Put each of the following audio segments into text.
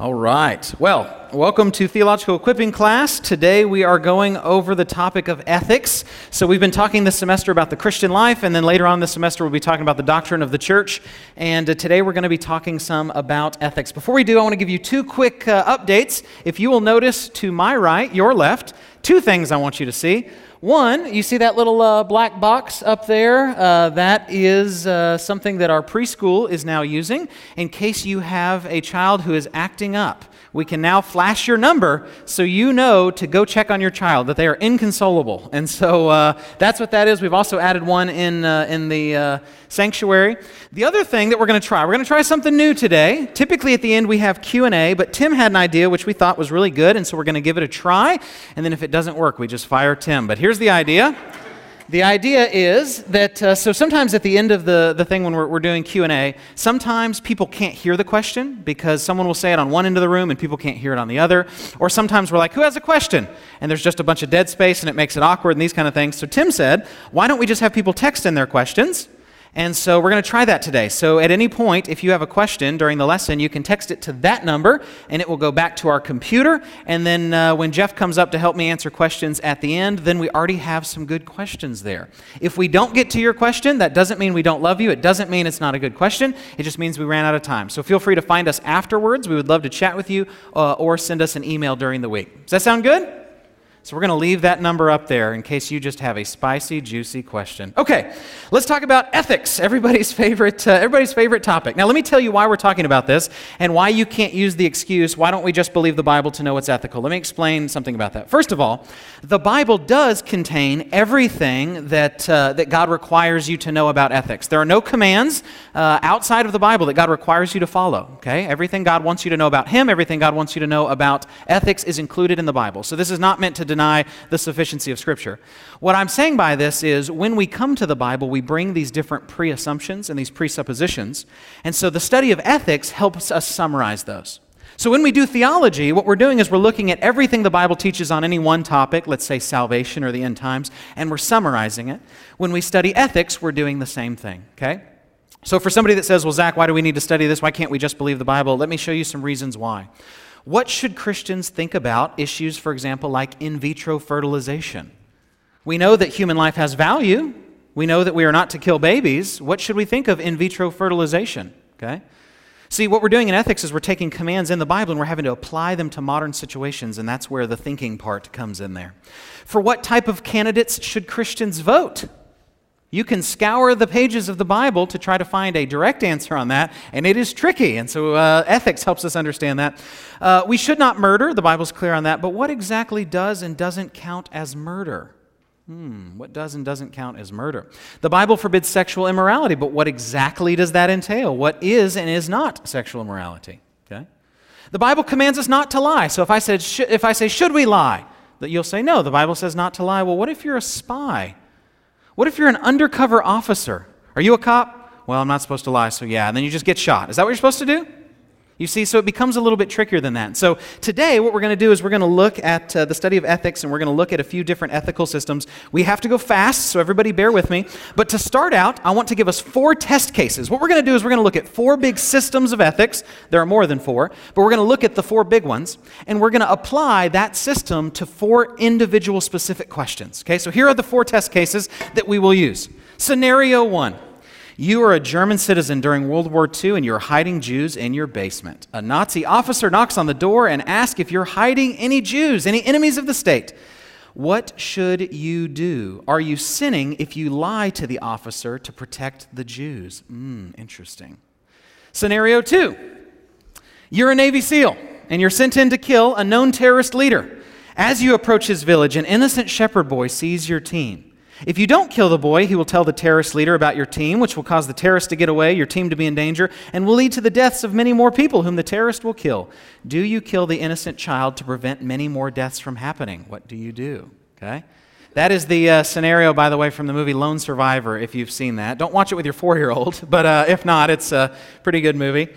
All right. Well, welcome to Theological Equipping class. Today we are going over the topic of ethics. So, we've been talking this semester about the Christian life, and then later on this semester we'll be talking about the doctrine of the church. And uh, today we're going to be talking some about ethics. Before we do, I want to give you two quick uh, updates. If you will notice to my right, your left, two things I want you to see. One, you see that little uh, black box up there? Uh, that is uh, something that our preschool is now using in case you have a child who is acting up we can now flash your number so you know to go check on your child, that they are inconsolable. And so uh, that's what that is. We've also added one in, uh, in the uh, sanctuary. The other thing that we're going to try, we're going to try something new today. Typically at the end we have Q&A, but Tim had an idea which we thought was really good, and so we're going to give it a try. And then if it doesn't work, we just fire Tim. But here's the idea. The idea is that, uh, so sometimes at the end of the, the thing when we're, we're doing Q&A, sometimes people can't hear the question because someone will say it on one end of the room and people can't hear it on the other. Or sometimes we're like, who has a question? And there's just a bunch of dead space and it makes it awkward and these kind of things. So Tim said, why don't we just have people text in their questions? And so we're going to try that today. So at any point, if you have a question during the lesson, you can text it to that number and it will go back to our computer. And then uh, when Jeff comes up to help me answer questions at the end, then we already have some good questions there. If we don't get to your question, that doesn't mean we don't love you. It doesn't mean it's not a good question. It just means we ran out of time. So feel free to find us afterwards. We would love to chat with you uh, or send us an email during the week. Does that sound good? So we're going to leave that number up there in case you just have a spicy, juicy question. Okay, let's talk about ethics, everybody's favorite, uh, everybody's favorite topic. Now, let me tell you why we're talking about this and why you can't use the excuse, why don't we just believe the Bible to know what's ethical? Let me explain something about that. First of all, the Bible does contain everything that, uh, that God requires you to know about ethics. There are no commands uh, outside of the Bible that God requires you to follow, okay? Everything God wants you to know about Him, everything God wants you to know about ethics is included in the Bible. So this is not meant to deny the sufficiency of Scripture. What I'm saying by this is when we come to the Bible, we bring these different pre assumptions and these presuppositions. And so the study of ethics helps us summarize those. So when we do theology, what we're doing is we're looking at everything the Bible teaches on any one topic, let's say salvation or the end times, and we're summarizing it. When we study ethics, we're doing the same thing, okay? So for somebody that says, well, Zach, why do we need to study this? Why can't we just believe the Bible? Let me show you some reasons why. What should Christians think about issues, for example, like in vitro fertilization? We know that human life has value. We know that we are not to kill babies. What should we think of in vitro fertilization? Okay? See, what we're doing in ethics is we're taking commands in the Bible and we're having to apply them to modern situations, and that's where the thinking part comes in there. For what type of candidates should Christians vote? You can scour the pages of the Bible to try to find a direct answer on that, and it is tricky. And so uh, ethics helps us understand that. Uh, we should not murder, the Bible's clear on that, but what exactly does and doesn't count as murder? Hmm, what does and doesn't count as murder? The Bible forbids sexual immorality, but what exactly does that entail? What is and is not sexual immorality? Okay? The Bible commands us not to lie. So if I, said, sh- if I say, should we lie? That you'll say, no, the Bible says not to lie. Well, what if you're a spy? What if you're an undercover officer? Are you a cop? Well, I'm not supposed to lie, so yeah. And then you just get shot. Is that what you're supposed to do? You see, so it becomes a little bit trickier than that. So today, what we're going to do is we're going to look at uh, the study of ethics and we're going to look at a few different ethical systems. We have to go fast, so everybody bear with me. But to start out, I want to give us four test cases. What we're going to do is we're going to look at four big systems of ethics. There are more than four, but we're going to look at the four big ones and we're going to apply that system to four individual specific questions. Okay, so here are the four test cases that we will use. Scenario one. You are a German citizen during World War II and you're hiding Jews in your basement. A Nazi officer knocks on the door and asks if you're hiding any Jews, any enemies of the state. What should you do? Are you sinning if you lie to the officer to protect the Jews? Hmm, interesting. Scenario two You're a Navy SEAL and you're sent in to kill a known terrorist leader. As you approach his village, an innocent shepherd boy sees your team. If you don't kill the boy, he will tell the terrorist leader about your team, which will cause the terrorist to get away, your team to be in danger, and will lead to the deaths of many more people whom the terrorist will kill. Do you kill the innocent child to prevent many more deaths from happening? What do you do? Okay? That is the uh, scenario, by the way, from the movie Lone Survivor, if you've seen that. Don't watch it with your four year old, but uh, if not, it's a pretty good movie.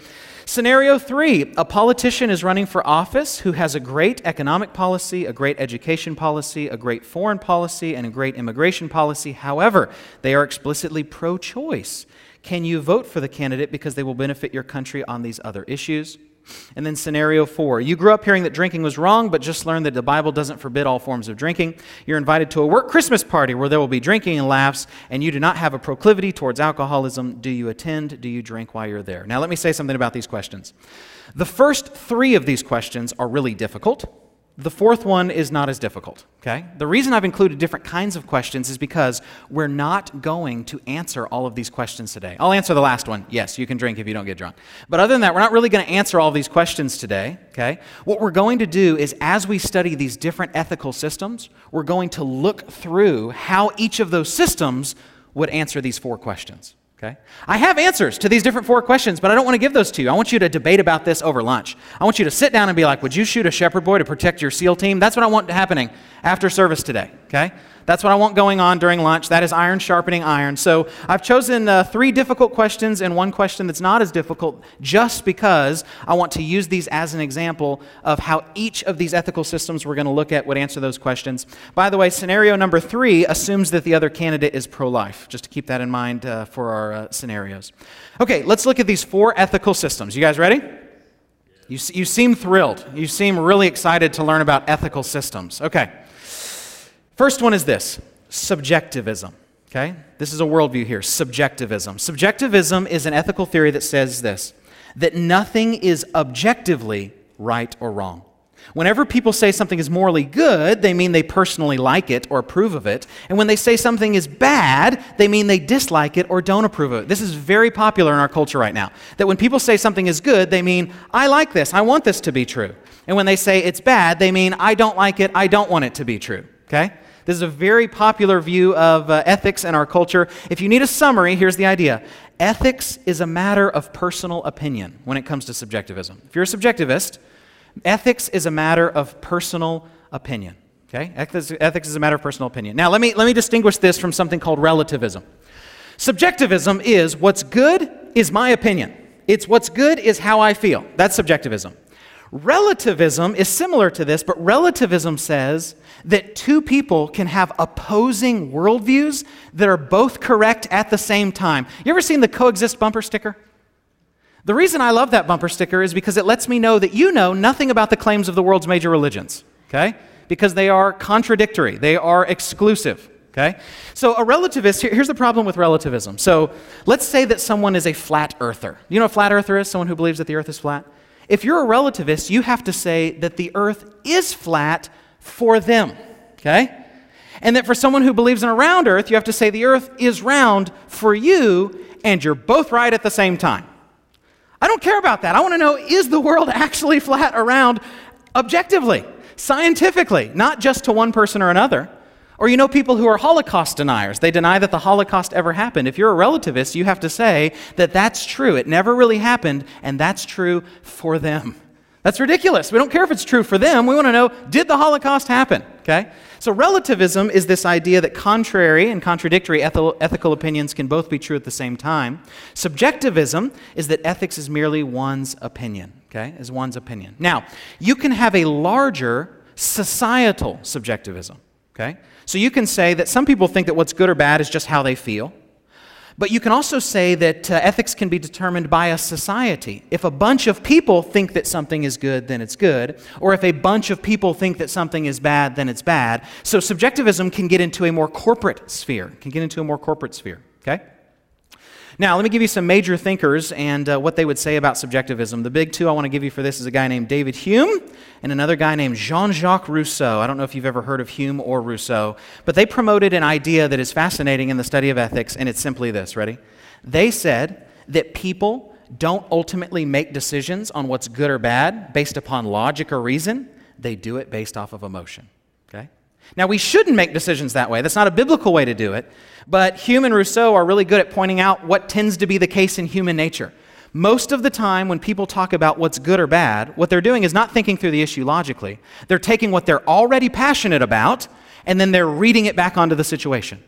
Scenario three a politician is running for office who has a great economic policy, a great education policy, a great foreign policy, and a great immigration policy. However, they are explicitly pro choice. Can you vote for the candidate because they will benefit your country on these other issues? And then scenario four you grew up hearing that drinking was wrong, but just learned that the Bible doesn't forbid all forms of drinking. You're invited to a work Christmas party where there will be drinking and laughs, and you do not have a proclivity towards alcoholism. Do you attend? Do you drink while you're there? Now, let me say something about these questions. The first three of these questions are really difficult. The fourth one is not as difficult, okay? The reason I've included different kinds of questions is because we're not going to answer all of these questions today. I'll answer the last one. Yes, you can drink if you don't get drunk. But other than that, we're not really going to answer all these questions today, okay? What we're going to do is as we study these different ethical systems, we're going to look through how each of those systems would answer these four questions. Okay? I have answers to these different four questions, but I don't want to give those to you. I want you to debate about this over lunch. I want you to sit down and be like, Would you shoot a shepherd boy to protect your SEAL team? That's what I want happening after service today. Okay? That's what I want going on during lunch. That is iron sharpening iron. So I've chosen uh, three difficult questions and one question that's not as difficult just because I want to use these as an example of how each of these ethical systems we're going to look at would answer those questions. By the way, scenario number three assumes that the other candidate is pro life, just to keep that in mind uh, for our uh, scenarios. Okay, let's look at these four ethical systems. You guys ready? You, you seem thrilled. You seem really excited to learn about ethical systems. Okay. First one is this subjectivism. Okay? This is a worldview here subjectivism. Subjectivism is an ethical theory that says this that nothing is objectively right or wrong. Whenever people say something is morally good, they mean they personally like it or approve of it. And when they say something is bad, they mean they dislike it or don't approve of it. This is very popular in our culture right now. That when people say something is good, they mean, I like this, I want this to be true. And when they say it's bad, they mean, I don't like it, I don't want it to be true. Okay? This is a very popular view of uh, ethics in our culture. If you need a summary, here's the idea ethics is a matter of personal opinion when it comes to subjectivism. If you're a subjectivist, ethics is a matter of personal opinion. Okay? Ethics, ethics is a matter of personal opinion. Now, let me, let me distinguish this from something called relativism. Subjectivism is what's good is my opinion. It's what's good is how I feel. That's subjectivism. Relativism is similar to this, but relativism says that two people can have opposing worldviews that are both correct at the same time. You ever seen the coexist bumper sticker? The reason I love that bumper sticker is because it lets me know that you know nothing about the claims of the world's major religions, okay? Because they are contradictory, they are exclusive. Okay? So, a relativist, here's the problem with relativism. So, let's say that someone is a flat earther. You know what a flat earther is? Someone who believes that the earth is flat? If you're a relativist, you have to say that the earth is flat for them, okay? And that for someone who believes in a round earth, you have to say the earth is round for you, and you're both right at the same time. I don't care about that. I want to know is the world actually flat around objectively, scientifically, not just to one person or another? Or you know people who are Holocaust deniers. They deny that the Holocaust ever happened. If you're a relativist, you have to say that that's true. It never really happened, and that's true for them. That's ridiculous. We don't care if it's true for them. We want to know did the Holocaust happen? Okay? So, relativism is this idea that contrary and contradictory ethical opinions can both be true at the same time. Subjectivism is that ethics is merely one's opinion, okay? Is one's opinion. Now, you can have a larger societal subjectivism, okay? So you can say that some people think that what's good or bad is just how they feel. But you can also say that uh, ethics can be determined by a society. If a bunch of people think that something is good, then it's good. Or if a bunch of people think that something is bad, then it's bad. So subjectivism can get into a more corporate sphere, can get into a more corporate sphere. Okay? Now, let me give you some major thinkers and uh, what they would say about subjectivism. The big two I want to give you for this is a guy named David Hume and another guy named Jean Jacques Rousseau. I don't know if you've ever heard of Hume or Rousseau, but they promoted an idea that is fascinating in the study of ethics, and it's simply this ready? They said that people don't ultimately make decisions on what's good or bad based upon logic or reason, they do it based off of emotion. Now, we shouldn't make decisions that way. That's not a biblical way to do it. But Hume and Rousseau are really good at pointing out what tends to be the case in human nature. Most of the time, when people talk about what's good or bad, what they're doing is not thinking through the issue logically. They're taking what they're already passionate about and then they're reading it back onto the situation.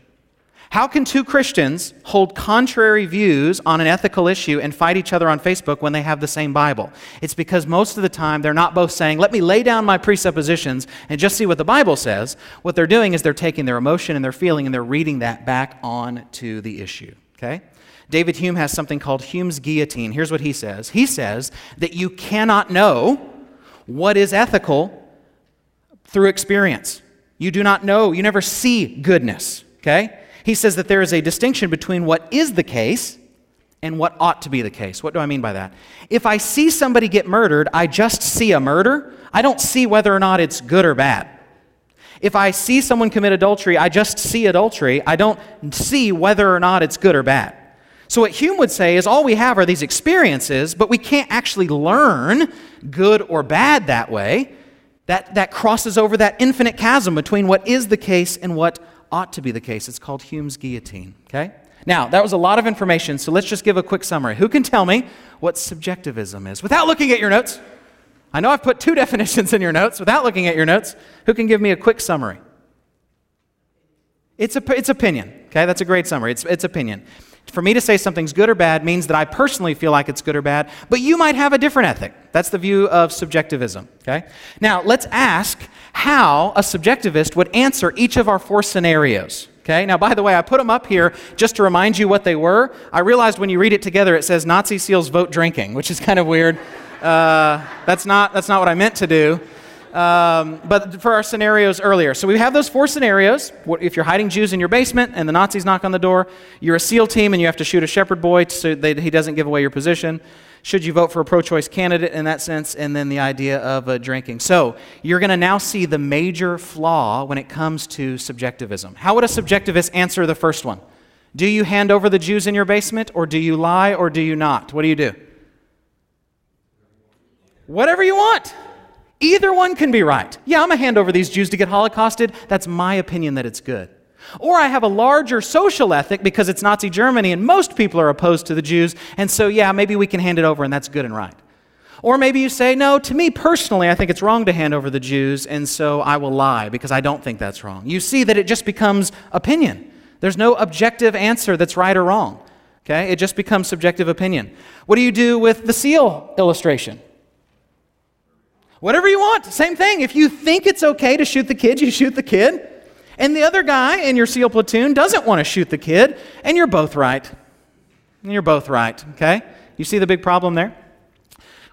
How can two Christians hold contrary views on an ethical issue and fight each other on Facebook when they have the same Bible? It's because most of the time they're not both saying, let me lay down my presuppositions and just see what the Bible says. What they're doing is they're taking their emotion and their feeling and they're reading that back on to the issue. Okay? David Hume has something called Hume's guillotine. Here's what he says He says that you cannot know what is ethical through experience. You do not know, you never see goodness, okay? He says that there is a distinction between what is the case and what ought to be the case. What do I mean by that? If I see somebody get murdered, I just see a murder. I don't see whether or not it's good or bad. If I see someone commit adultery, I just see adultery. I don't see whether or not it's good or bad. So, what Hume would say is all we have are these experiences, but we can't actually learn good or bad that way. That, that crosses over that infinite chasm between what is the case and what ought to be the case. It's called Hume's guillotine, okay? Now, that was a lot of information, so let's just give a quick summary. Who can tell me what subjectivism is without looking at your notes? I know I've put two definitions in your notes without looking at your notes. Who can give me a quick summary? It's, a, it's opinion, okay? That's a great summary. It's, it's opinion. For me to say something's good or bad means that I personally feel like it's good or bad, but you might have a different ethic. That's the view of subjectivism, okay? Now, let's ask how a subjectivist would answer each of our four scenarios. Okay, now by the way, I put them up here just to remind you what they were. I realized when you read it together, it says Nazi SEALs vote drinking, which is kind of weird. Uh, that's, not, that's not what I meant to do. Um, but for our scenarios earlier. So we have those four scenarios. If you're hiding Jews in your basement and the Nazis knock on the door, you're a SEAL team and you have to shoot a shepherd boy so that he doesn't give away your position. Should you vote for a pro choice candidate in that sense? And then the idea of uh, drinking. So you're going to now see the major flaw when it comes to subjectivism. How would a subjectivist answer the first one? Do you hand over the Jews in your basement, or do you lie, or do you not? What do you do? Whatever you want. Either one can be right. Yeah, I'm going to hand over these Jews to get Holocausted. That's my opinion that it's good. Or I have a larger social ethic because it's Nazi Germany and most people are opposed to the Jews, and so yeah, maybe we can hand it over and that's good and right. Or maybe you say, no, to me personally, I think it's wrong to hand over the Jews, and so I will lie because I don't think that's wrong. You see that it just becomes opinion. There's no objective answer that's right or wrong. Okay? It just becomes subjective opinion. What do you do with the seal illustration? Whatever you want, same thing. If you think it's okay to shoot the kid, you shoot the kid. And the other guy in your SEAL platoon doesn't want to shoot the kid, and you're both right. You're both right, okay? You see the big problem there?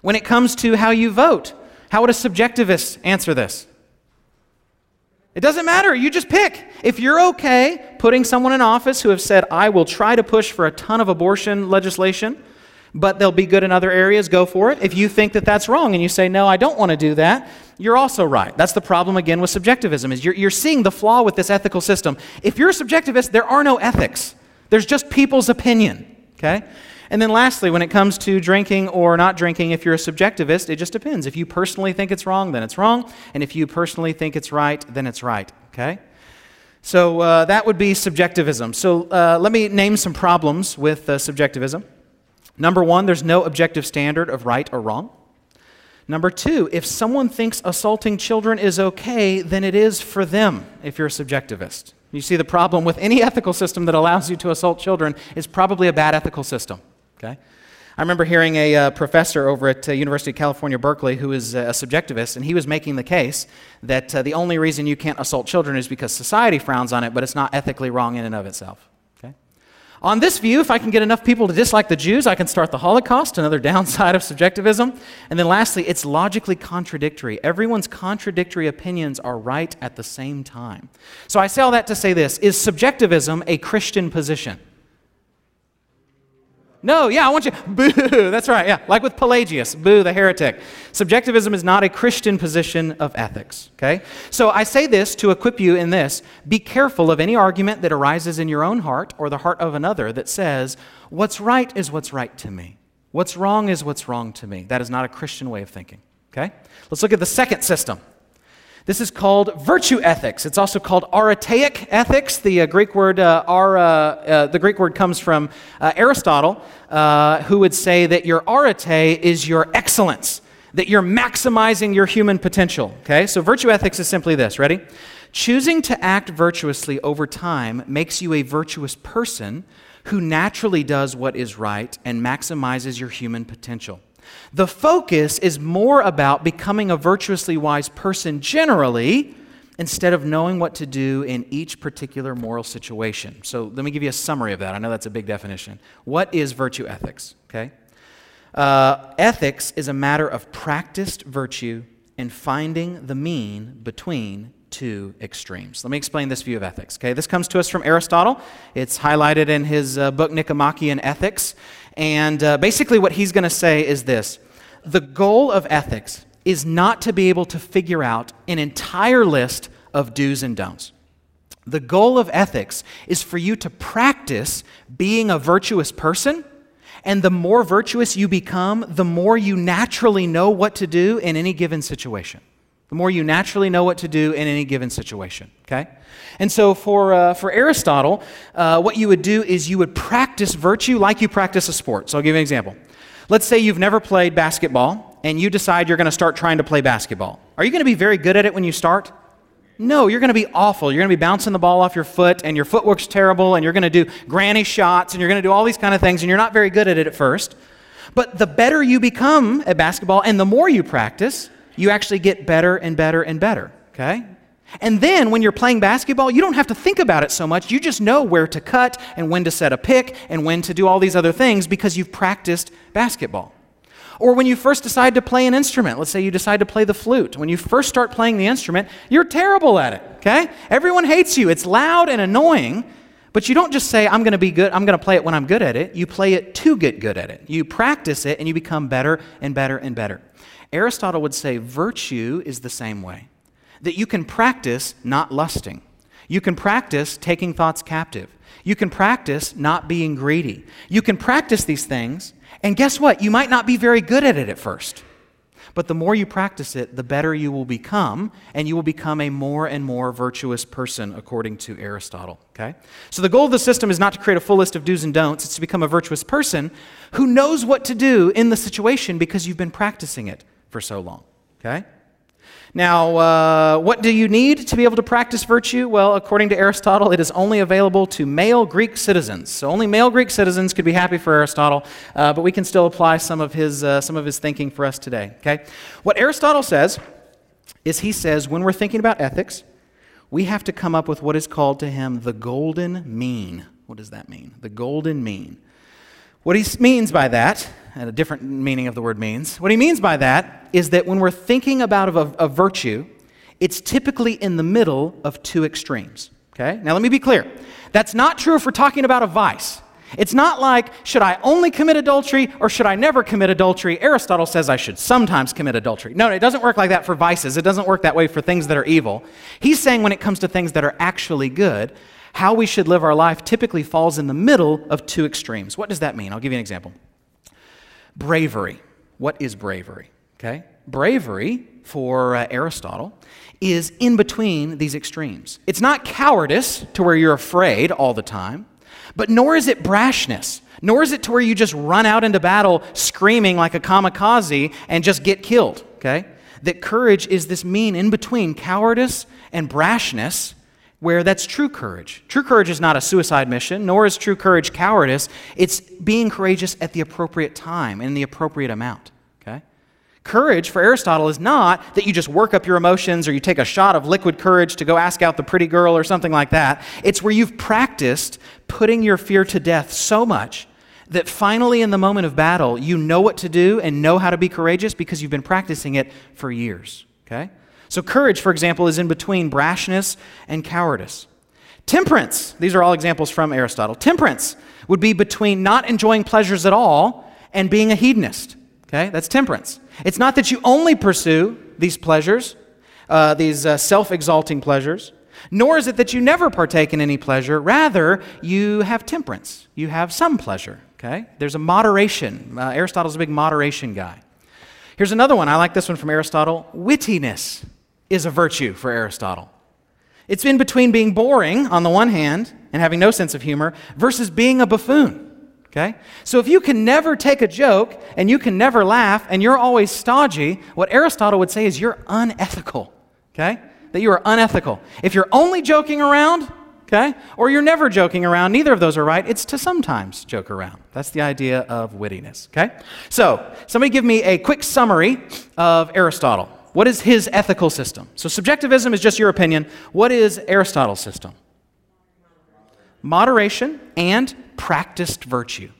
When it comes to how you vote, how would a subjectivist answer this? It doesn't matter. You just pick. If you're okay putting someone in office who have said, I will try to push for a ton of abortion legislation, but they'll be good in other areas, go for it. If you think that that's wrong and you say, no, I don't want to do that, you're also right. That's the problem again with subjectivism is you're, you're seeing the flaw with this ethical system. If you're a subjectivist, there are no ethics. There's just people's opinion, okay? And then lastly, when it comes to drinking or not drinking, if you're a subjectivist, it just depends. If you personally think it's wrong, then it's wrong. And if you personally think it's right, then it's right, okay? So uh, that would be subjectivism. So uh, let me name some problems with uh, subjectivism. Number one, there's no objective standard of right or wrong. Number two, if someone thinks assaulting children is okay, then it is for them if you're a subjectivist. You see, the problem with any ethical system that allows you to assault children is probably a bad ethical system. Okay? I remember hearing a uh, professor over at uh, University of California, Berkeley, who is uh, a subjectivist, and he was making the case that uh, the only reason you can't assault children is because society frowns on it, but it's not ethically wrong in and of itself. On this view, if I can get enough people to dislike the Jews, I can start the Holocaust, another downside of subjectivism. And then lastly, it's logically contradictory. Everyone's contradictory opinions are right at the same time. So I say all that to say this Is subjectivism a Christian position? No, yeah, I want you. Boo. That's right. Yeah, like with Pelagius, boo, the heretic. Subjectivism is not a Christian position of ethics. Okay? So I say this to equip you in this be careful of any argument that arises in your own heart or the heart of another that says, what's right is what's right to me. What's wrong is what's wrong to me. That is not a Christian way of thinking. Okay? Let's look at the second system this is called virtue ethics. It's also called aretaic ethics. The uh, Greek word uh, are, uh, uh, the Greek word comes from uh, Aristotle, uh, who would say that your arete is your excellence, that you're maximizing your human potential. Okay, so virtue ethics is simply this. Ready? Choosing to act virtuously over time makes you a virtuous person who naturally does what is right and maximizes your human potential. The focus is more about becoming a virtuously wise person generally instead of knowing what to do in each particular moral situation. So let me give you a summary of that. I know that's a big definition. What is virtue ethics? Okay? Uh, ethics is a matter of practiced virtue and finding the mean between two extremes. Let me explain this view of ethics. Okay, this comes to us from Aristotle. It's highlighted in his uh, book Nicomachean Ethics, and uh, basically what he's going to say is this: the goal of ethics is not to be able to figure out an entire list of do's and don'ts. The goal of ethics is for you to practice being a virtuous person. And the more virtuous you become, the more you naturally know what to do in any given situation. The more you naturally know what to do in any given situation, okay? And so for, uh, for Aristotle, uh, what you would do is you would practice virtue like you practice a sport. So I'll give you an example. Let's say you've never played basketball and you decide you're going to start trying to play basketball. Are you going to be very good at it when you start? No, you're going to be awful. You're going to be bouncing the ball off your foot, and your footwork's terrible, and you're going to do granny shots, and you're going to do all these kind of things, and you're not very good at it at first. But the better you become at basketball and the more you practice, you actually get better and better and better, okay? And then when you're playing basketball, you don't have to think about it so much. You just know where to cut and when to set a pick and when to do all these other things because you've practiced basketball. Or when you first decide to play an instrument, let's say you decide to play the flute. When you first start playing the instrument, you're terrible at it, okay? Everyone hates you. It's loud and annoying, but you don't just say, I'm going to be good, I'm going to play it when I'm good at it. You play it to get good at it. You practice it and you become better and better and better. Aristotle would say virtue is the same way that you can practice not lusting. You can practice taking thoughts captive. You can practice not being greedy. You can practice these things and guess what? You might not be very good at it at first. But the more you practice it, the better you will become, and you will become a more and more virtuous person, according to Aristotle. Okay? So the goal of the system is not to create a full list of do's and don'ts, it's to become a virtuous person who knows what to do in the situation because you've been practicing it for so long. Okay? Now, uh, what do you need to be able to practice virtue? Well, according to Aristotle, it is only available to male Greek citizens. So only male Greek citizens could be happy for Aristotle, uh, but we can still apply some of his uh, some of his thinking for us today. Okay, what Aristotle says is he says when we're thinking about ethics, we have to come up with what is called to him the golden mean. What does that mean? The golden mean. What he means by that, and a different meaning of the word means, what he means by that is that when we're thinking about a, a virtue, it's typically in the middle of two extremes. Okay? Now let me be clear. That's not true if we're talking about a vice. It's not like, should I only commit adultery or should I never commit adultery? Aristotle says I should sometimes commit adultery. No, it doesn't work like that for vices. It doesn't work that way for things that are evil. He's saying when it comes to things that are actually good, how we should live our life typically falls in the middle of two extremes. What does that mean? I'll give you an example. Bravery. What is bravery? Okay? Bravery, for uh, Aristotle, is in between these extremes. It's not cowardice to where you're afraid all the time, but nor is it brashness, nor is it to where you just run out into battle screaming like a kamikaze and just get killed. Okay? That courage is this mean in between cowardice and brashness where that's true courage. True courage is not a suicide mission, nor is true courage cowardice. It's being courageous at the appropriate time and the appropriate amount. Okay? Courage for Aristotle is not that you just work up your emotions or you take a shot of liquid courage to go ask out the pretty girl or something like that. It's where you've practiced putting your fear to death so much that finally, in the moment of battle, you know what to do and know how to be courageous because you've been practicing it for years. Okay? So, courage, for example, is in between brashness and cowardice. Temperance, these are all examples from Aristotle. Temperance would be between not enjoying pleasures at all and being a hedonist. Okay, that's temperance. It's not that you only pursue these pleasures, uh, these uh, self exalting pleasures, nor is it that you never partake in any pleasure. Rather, you have temperance. You have some pleasure. Okay, there's a moderation. Uh, Aristotle's a big moderation guy. Here's another one. I like this one from Aristotle wittiness is a virtue for Aristotle. It's in between being boring on the one hand and having no sense of humor versus being a buffoon. Okay? So if you can never take a joke and you can never laugh and you're always stodgy, what Aristotle would say is you're unethical. Okay? That you are unethical. If you're only joking around, okay, or you're never joking around, neither of those are right. It's to sometimes joke around. That's the idea of wittiness. Okay? So, somebody give me a quick summary of Aristotle. What is his ethical system? So, subjectivism is just your opinion. What is Aristotle's system? Moderation and practiced virtue.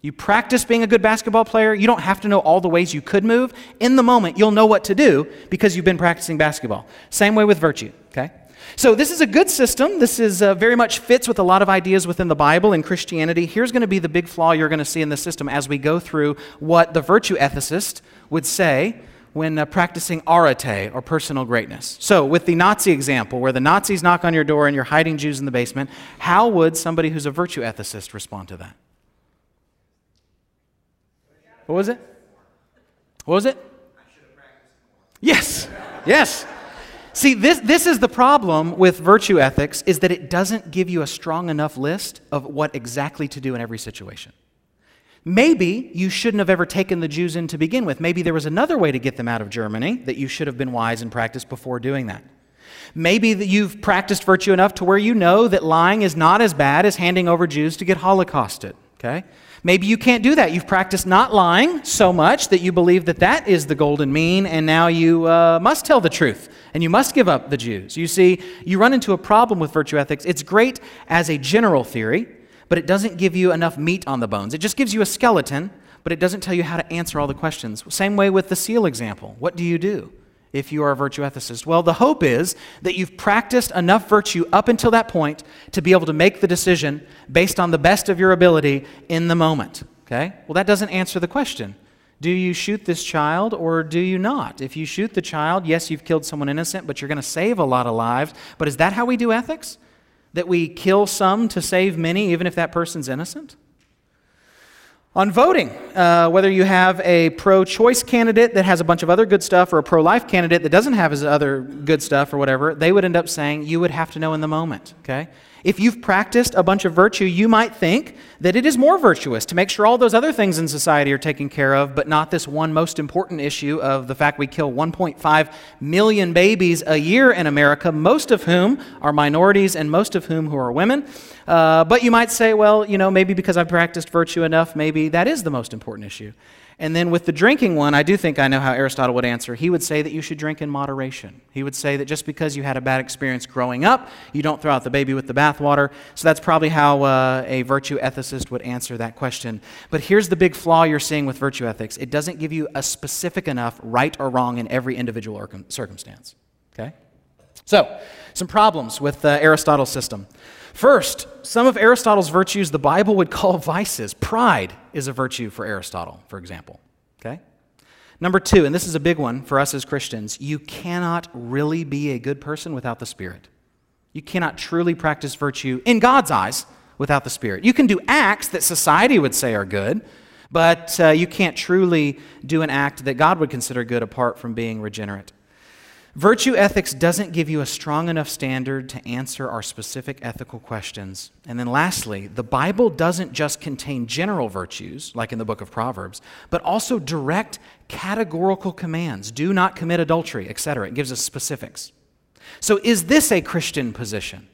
You practice being a good basketball player. You don't have to know all the ways you could move. In the moment, you'll know what to do because you've been practicing basketball. Same way with virtue, okay? So, this is a good system. This is uh, very much fits with a lot of ideas within the Bible and Christianity. Here's going to be the big flaw you're going to see in the system as we go through what the virtue ethicist would say when uh, practicing arete or personal greatness. So, with the Nazi example, where the Nazis knock on your door and you're hiding Jews in the basement, how would somebody who's a virtue ethicist respond to that? What was it? What was it? Yes. Yes. See, this, this is the problem with virtue ethics is that it doesn't give you a strong enough list of what exactly to do in every situation. Maybe you shouldn't have ever taken the Jews in to begin with. Maybe there was another way to get them out of Germany that you should have been wise and practiced before doing that. Maybe that you've practiced virtue enough to where you know that lying is not as bad as handing over Jews to get holocausted, okay? Maybe you can't do that. You've practiced not lying so much that you believe that that is the golden mean, and now you uh, must tell the truth and you must give up the Jews. You see, you run into a problem with virtue ethics. It's great as a general theory, but it doesn't give you enough meat on the bones. It just gives you a skeleton, but it doesn't tell you how to answer all the questions. Same way with the seal example. What do you do? if you are a virtue ethicist? Well, the hope is that you've practiced enough virtue up until that point to be able to make the decision based on the best of your ability in the moment. Okay? Well, that doesn't answer the question. Do you shoot this child or do you not? If you shoot the child, yes, you've killed someone innocent, but you're going to save a lot of lives. But is that how we do ethics? That we kill some to save many, even if that person's innocent? On voting, uh, whether you have a pro choice candidate that has a bunch of other good stuff or a pro life candidate that doesn't have his other good stuff or whatever, they would end up saying you would have to know in the moment, okay? If you've practiced a bunch of virtue, you might think that it is more virtuous to make sure all those other things in society are taken care of, but not this one most important issue of the fact we kill 1.5 million babies a year in America, most of whom are minorities and most of whom who are women. Uh, but you might say, well, you know, maybe because I've practiced virtue enough, maybe that is the most important issue. And then with the drinking one, I do think I know how Aristotle would answer. He would say that you should drink in moderation. He would say that just because you had a bad experience growing up, you don't throw out the baby with the bathwater. So that's probably how uh, a virtue ethicist would answer that question. But here's the big flaw you're seeing with virtue ethics it doesn't give you a specific enough right or wrong in every individual circumstance. Okay? So, some problems with uh, Aristotle's system. First, some of Aristotle's virtues the Bible would call vices. Pride is a virtue for Aristotle, for example. Okay? Number two, and this is a big one for us as Christians, you cannot really be a good person without the Spirit. You cannot truly practice virtue in God's eyes without the Spirit. You can do acts that society would say are good, but uh, you can't truly do an act that God would consider good apart from being regenerate. Virtue ethics doesn't give you a strong enough standard to answer our specific ethical questions. And then lastly, the Bible doesn't just contain general virtues, like in the book of Proverbs, but also direct categorical commands do not commit adultery, etc. It gives us specifics. So, is this a Christian position?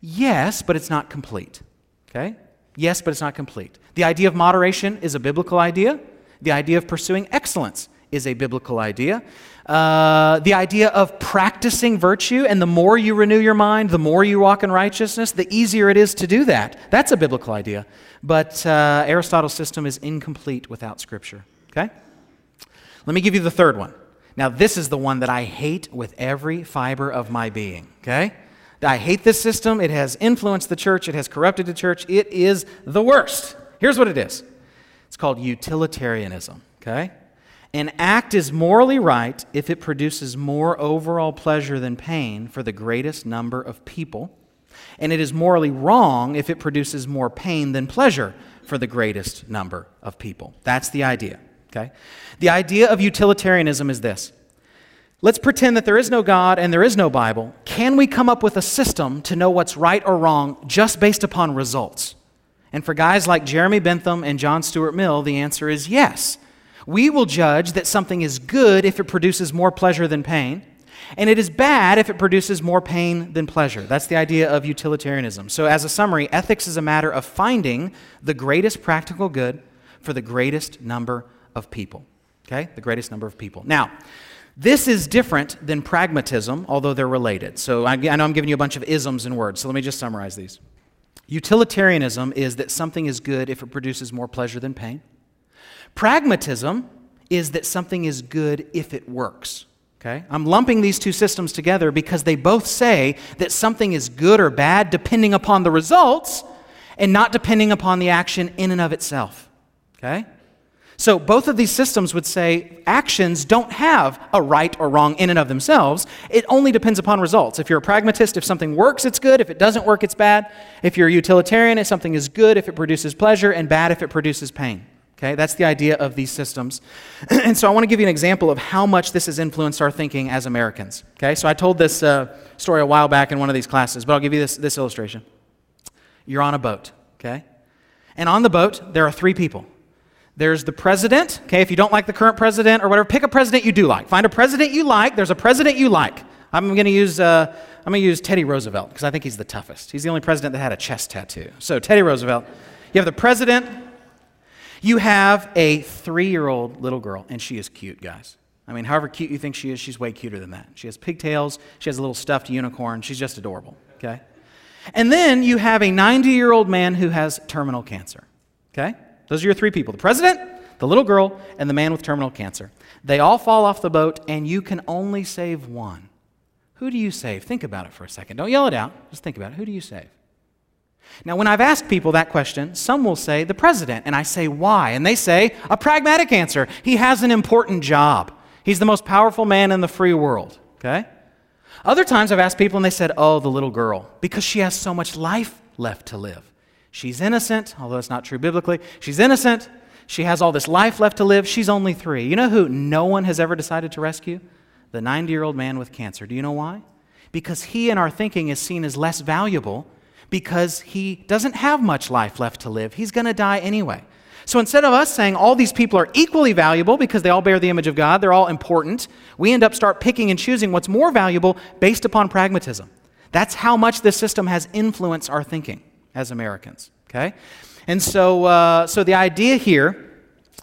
Yes, but it's not complete. Okay? Yes, but it's not complete. The idea of moderation is a biblical idea. The idea of pursuing excellence is a biblical idea. Uh, the idea of practicing virtue, and the more you renew your mind, the more you walk in righteousness, the easier it is to do that. That's a biblical idea. But uh, Aristotle's system is incomplete without Scripture. Okay? Let me give you the third one. Now, this is the one that I hate with every fiber of my being. Okay? I hate this system. It has influenced the church, it has corrupted the church. It is the worst. Here's what it is it's called utilitarianism. Okay? An act is morally right if it produces more overall pleasure than pain for the greatest number of people, and it is morally wrong if it produces more pain than pleasure for the greatest number of people. That's the idea, okay? The idea of utilitarianism is this. Let's pretend that there is no God and there is no Bible. Can we come up with a system to know what's right or wrong just based upon results? And for guys like Jeremy Bentham and John Stuart Mill, the answer is yes. We will judge that something is good if it produces more pleasure than pain, and it is bad if it produces more pain than pleasure. That's the idea of utilitarianism. So, as a summary, ethics is a matter of finding the greatest practical good for the greatest number of people. Okay? The greatest number of people. Now, This is different than pragmatism, although they're related. So I, I know I'm giving you a bunch of isms and words, so let me just summarize these. Utilitarianism is that something is good if it produces more pleasure than pain. Pragmatism is that something is good if it works. Okay? I'm lumping these two systems together because they both say that something is good or bad depending upon the results and not depending upon the action in and of itself. Okay? So both of these systems would say actions don't have a right or wrong in and of themselves. It only depends upon results. If you're a pragmatist, if something works, it's good. If it doesn't work, it's bad. If you're a utilitarian, if something is good if it produces pleasure, and bad if it produces pain. Okay, that's the idea of these systems. and so I want to give you an example of how much this has influenced our thinking as Americans. Okay, so I told this uh, story a while back in one of these classes, but I'll give you this, this illustration. You're on a boat, okay? And on the boat, there are three people. There's the president, okay? If you don't like the current president or whatever, pick a president you do like. Find a president you like. There's a president you like. I'm going to use, uh, I'm going to use Teddy Roosevelt because I think he's the toughest. He's the only president that had a chest tattoo. So, Teddy Roosevelt. You have the president, you have a three year old little girl, and she is cute, guys. I mean, however cute you think she is, she's way cuter than that. She has pigtails, she has a little stuffed unicorn, she's just adorable, okay? And then you have a 90 year old man who has terminal cancer, okay? Those are your three people the president, the little girl, and the man with terminal cancer. They all fall off the boat, and you can only save one. Who do you save? Think about it for a second. Don't yell it out. Just think about it. Who do you save? Now, when I've asked people that question, some will say the president, and I say why? And they say a pragmatic answer. He has an important job. He's the most powerful man in the free world, okay? Other times I've asked people and they said, oh, the little girl, because she has so much life left to live. She's innocent, although it's not true biblically. She's innocent. She has all this life left to live. She's only three. You know who no one has ever decided to rescue? The 90 year old man with cancer. Do you know why? Because he in our thinking is seen as less valuable because he doesn't have much life left to live. He's going to die anyway. So instead of us saying all these people are equally valuable because they all bear the image of God, they're all important, we end up start picking and choosing what's more valuable based upon pragmatism. That's how much this system has influenced our thinking as Americans. Okay? And so, uh, so the idea here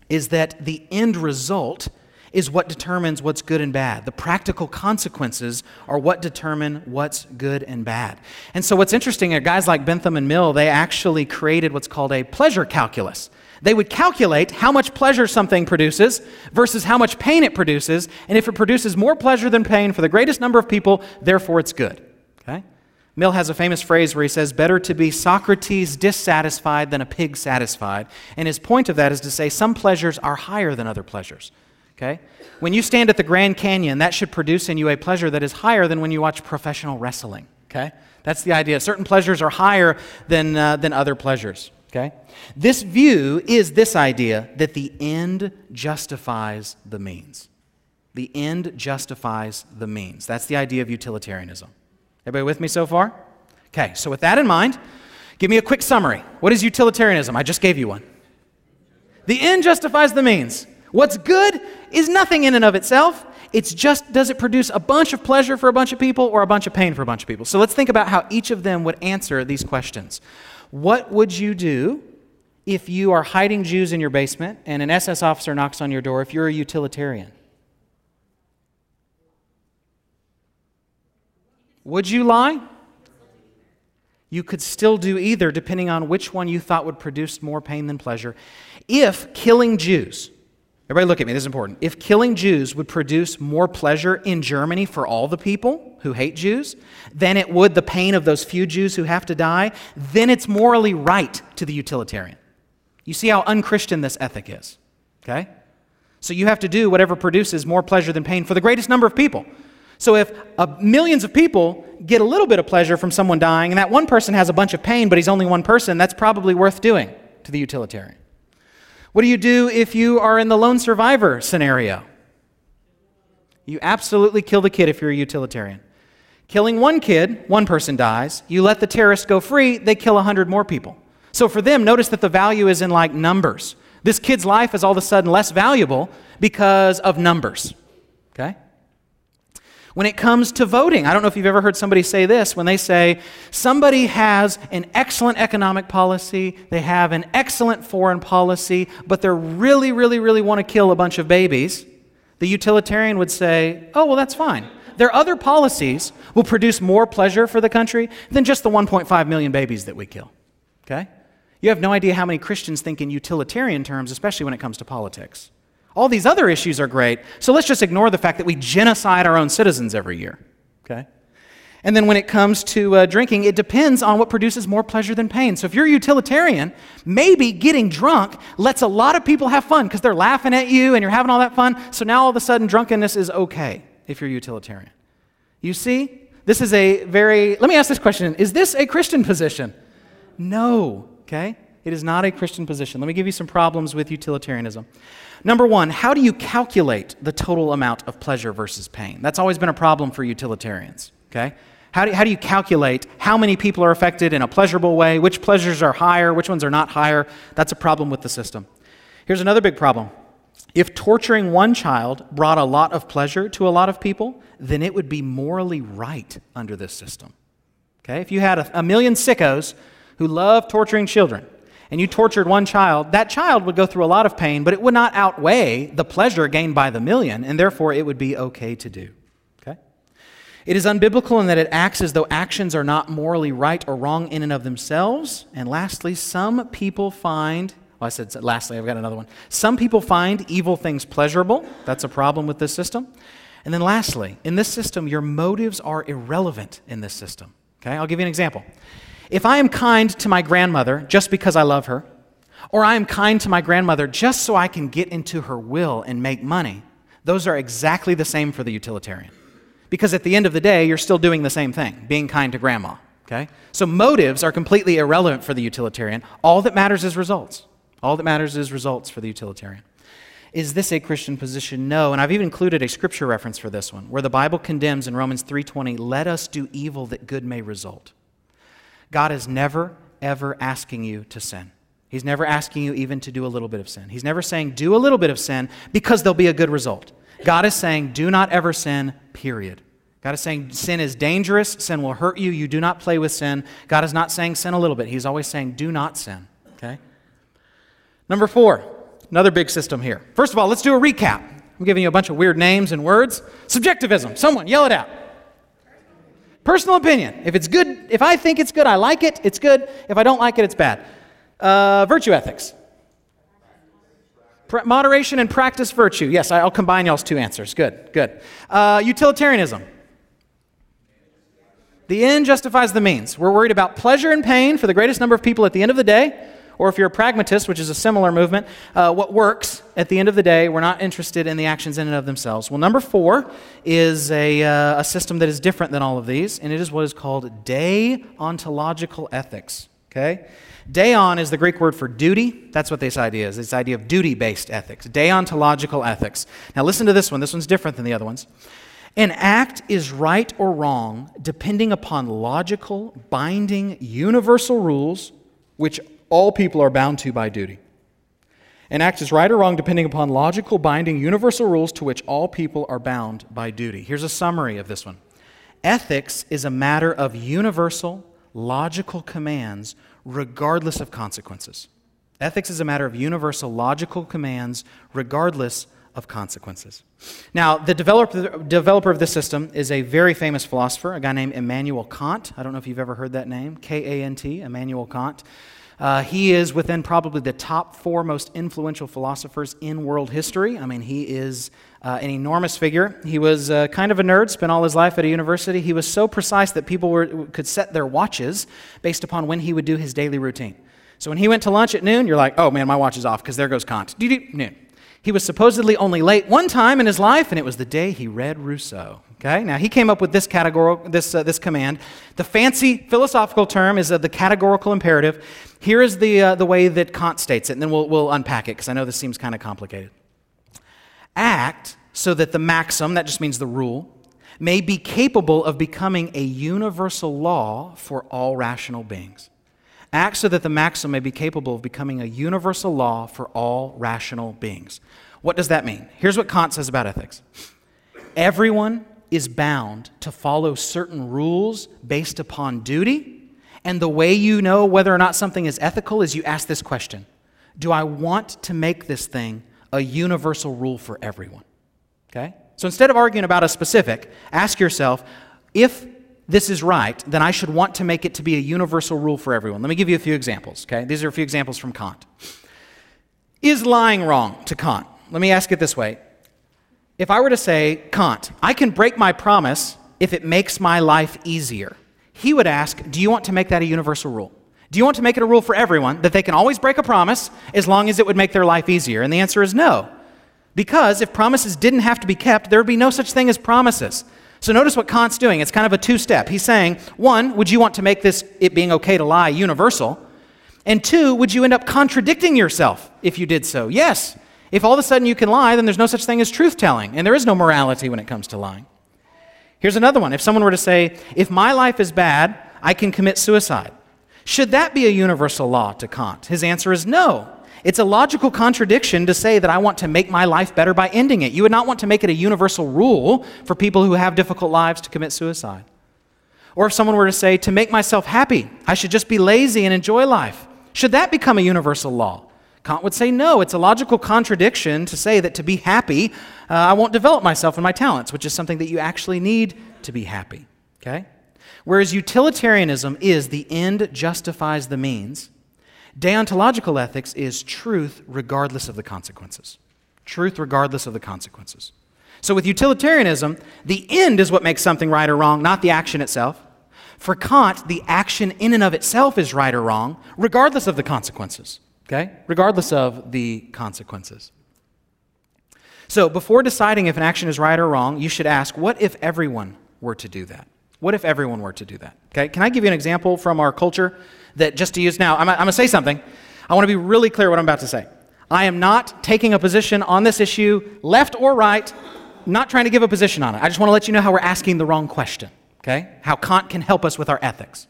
is that the end result is what determines what's good and bad. The practical consequences are what determine what's good and bad. And so, what's interesting are guys like Bentham and Mill, they actually created what's called a pleasure calculus. They would calculate how much pleasure something produces versus how much pain it produces, and if it produces more pleasure than pain for the greatest number of people, therefore it's good. Okay? Mill has a famous phrase where he says, Better to be Socrates dissatisfied than a pig satisfied. And his point of that is to say some pleasures are higher than other pleasures. Okay? When you stand at the Grand Canyon, that should produce in you a pleasure that is higher than when you watch professional wrestling. Okay? That's the idea. Certain pleasures are higher than, uh, than other pleasures. Okay? This view is this idea that the end justifies the means. The end justifies the means. That's the idea of utilitarianism. Everybody with me so far? Okay, so with that in mind, give me a quick summary. What is utilitarianism? I just gave you one. The end justifies the means. What's good is nothing in and of itself. It's just does it produce a bunch of pleasure for a bunch of people or a bunch of pain for a bunch of people? So let's think about how each of them would answer these questions. What would you do if you are hiding Jews in your basement and an SS officer knocks on your door if you're a utilitarian? Would you lie? You could still do either, depending on which one you thought would produce more pain than pleasure. If killing Jews Everybody, look at me, this is important. If killing Jews would produce more pleasure in Germany for all the people who hate Jews than it would the pain of those few Jews who have to die, then it's morally right to the utilitarian. You see how unchristian this ethic is, okay? So you have to do whatever produces more pleasure than pain for the greatest number of people. So if uh, millions of people get a little bit of pleasure from someone dying, and that one person has a bunch of pain, but he's only one person, that's probably worth doing to the utilitarian. What do you do if you are in the lone survivor scenario? You absolutely kill the kid if you're a utilitarian. Killing one kid, one person dies. You let the terrorists go free, they kill 100 more people. So for them, notice that the value is in like numbers. This kid's life is all of a sudden less valuable because of numbers. Okay? When it comes to voting, I don't know if you've ever heard somebody say this when they say somebody has an excellent economic policy, they have an excellent foreign policy, but they really, really, really want to kill a bunch of babies. The utilitarian would say, oh, well, that's fine. Their other policies will produce more pleasure for the country than just the 1.5 million babies that we kill. Okay? You have no idea how many Christians think in utilitarian terms, especially when it comes to politics. All these other issues are great, so let's just ignore the fact that we genocide our own citizens every year. Okay? And then when it comes to uh, drinking, it depends on what produces more pleasure than pain. So if you're a utilitarian, maybe getting drunk lets a lot of people have fun because they're laughing at you and you're having all that fun. So now all of a sudden, drunkenness is okay if you're utilitarian. You see, this is a very, let me ask this question Is this a Christian position? No, okay? It is not a Christian position. Let me give you some problems with utilitarianism. Number one, how do you calculate the total amount of pleasure versus pain? That's always been a problem for utilitarians, okay? How do, how do you calculate how many people are affected in a pleasurable way? Which pleasures are higher? Which ones are not higher? That's a problem with the system. Here's another big problem. If torturing one child brought a lot of pleasure to a lot of people, then it would be morally right under this system. Okay? If you had a, a million sickos who love torturing children, and you tortured one child, that child would go through a lot of pain, but it would not outweigh the pleasure gained by the million, and therefore it would be okay to do. Okay? It is unbiblical in that it acts as though actions are not morally right or wrong in and of themselves. And lastly, some people find, well, I said lastly, I've got another one. Some people find evil things pleasurable. That's a problem with this system. And then lastly, in this system, your motives are irrelevant in this system. Okay, I'll give you an example. If I am kind to my grandmother just because I love her, or I am kind to my grandmother just so I can get into her will and make money, those are exactly the same for the utilitarian. Because at the end of the day, you're still doing the same thing, being kind to grandma. Okay? So motives are completely irrelevant for the utilitarian. All that matters is results. All that matters is results for the utilitarian. Is this a Christian position? No. And I've even included a scripture reference for this one, where the Bible condemns in Romans 3:20, "Let us do evil that good may result." God is never ever asking you to sin. He's never asking you even to do a little bit of sin. He's never saying do a little bit of sin because there'll be a good result. God is saying, do not ever sin, period. God is saying sin is dangerous, sin will hurt you, you do not play with sin. God is not saying sin a little bit, He's always saying, do not sin. Okay? Number four, another big system here. First of all, let's do a recap. I'm giving you a bunch of weird names and words. Subjectivism, someone yell it out. Personal opinion. If it's good, if I think it's good, I like it, it's good. If I don't like it, it's bad. Uh, virtue ethics moderation and practice virtue. Yes, I'll combine y'all's two answers. Good, good. Uh, utilitarianism. The end justifies the means. We're worried about pleasure and pain for the greatest number of people at the end of the day. Or if you're a pragmatist, which is a similar movement, uh, what works at the end of the day, we're not interested in the actions in and of themselves. Well, number four is a, uh, a system that is different than all of these, and it is what is called deontological ethics. Okay? Deon is the Greek word for duty. That's what this idea is. This idea of duty based ethics, deontological ethics. Now, listen to this one. This one's different than the other ones. An act is right or wrong depending upon logical, binding, universal rules which all people are bound to by duty. An act is right or wrong depending upon logical, binding, universal rules to which all people are bound by duty. Here's a summary of this one Ethics is a matter of universal, logical commands regardless of consequences. Ethics is a matter of universal logical commands regardless of consequences. Now, the developer, developer of this system is a very famous philosopher, a guy named Immanuel Kant. I don't know if you've ever heard that name K A N T, Immanuel Kant. Uh, he is within probably the top four most influential philosophers in world history. I mean, he is uh, an enormous figure. He was uh, kind of a nerd, spent all his life at a university. He was so precise that people were, could set their watches based upon when he would do his daily routine. So when he went to lunch at noon, you're like, oh man, my watch is off because there goes Kant. Noon. He was supposedly only late one time in his life, and it was the day he read Rousseau. Okay, now he came up with this categorical, this, uh, this command. The fancy philosophical term is uh, the categorical imperative. Here is the, uh, the way that Kant states it, and then we'll, we'll unpack it because I know this seems kind of complicated. Act so that the maxim, that just means the rule, may be capable of becoming a universal law for all rational beings. Act so that the maxim may be capable of becoming a universal law for all rational beings. What does that mean? Here's what Kant says about ethics everyone is bound to follow certain rules based upon duty, and the way you know whether or not something is ethical is you ask this question Do I want to make this thing a universal rule for everyone? Okay? So instead of arguing about a specific, ask yourself if this is right, then I should want to make it to be a universal rule for everyone. Let me give you a few examples, okay? These are a few examples from Kant. Is lying wrong to Kant? Let me ask it this way. If I were to say, Kant, I can break my promise if it makes my life easier, he would ask, Do you want to make that a universal rule? Do you want to make it a rule for everyone that they can always break a promise as long as it would make their life easier? And the answer is no. Because if promises didn't have to be kept, there would be no such thing as promises. So notice what Kant's doing. It's kind of a two step. He's saying, one, would you want to make this, it being okay to lie, universal? And two, would you end up contradicting yourself if you did so? Yes. If all of a sudden you can lie, then there's no such thing as truth telling, and there is no morality when it comes to lying. Here's another one. If someone were to say, if my life is bad, I can commit suicide. Should that be a universal law to Kant? His answer is no. It's a logical contradiction to say that I want to make my life better by ending it. You would not want to make it a universal rule for people who have difficult lives to commit suicide. Or if someone were to say, to make myself happy, I should just be lazy and enjoy life. Should that become a universal law? Kant would say, no, it's a logical contradiction to say that to be happy, uh, I won't develop myself and my talents, which is something that you actually need to be happy. Okay? Whereas utilitarianism is the end justifies the means, Deontological ethics is truth regardless of the consequences. Truth regardless of the consequences. So with utilitarianism, the end is what makes something right or wrong, not the action itself. For Kant, the action in and of itself is right or wrong, regardless of the consequences. Okay? Regardless of the consequences. So before deciding if an action is right or wrong, you should ask, what if everyone were to do that? What if everyone were to do that? Okay? Can I give you an example from our culture? that just to use now, I'm, I'm going to say something. I want to be really clear what I'm about to say. I am not taking a position on this issue, left or right, not trying to give a position on it. I just want to let you know how we're asking the wrong question, okay? How Kant can help us with our ethics.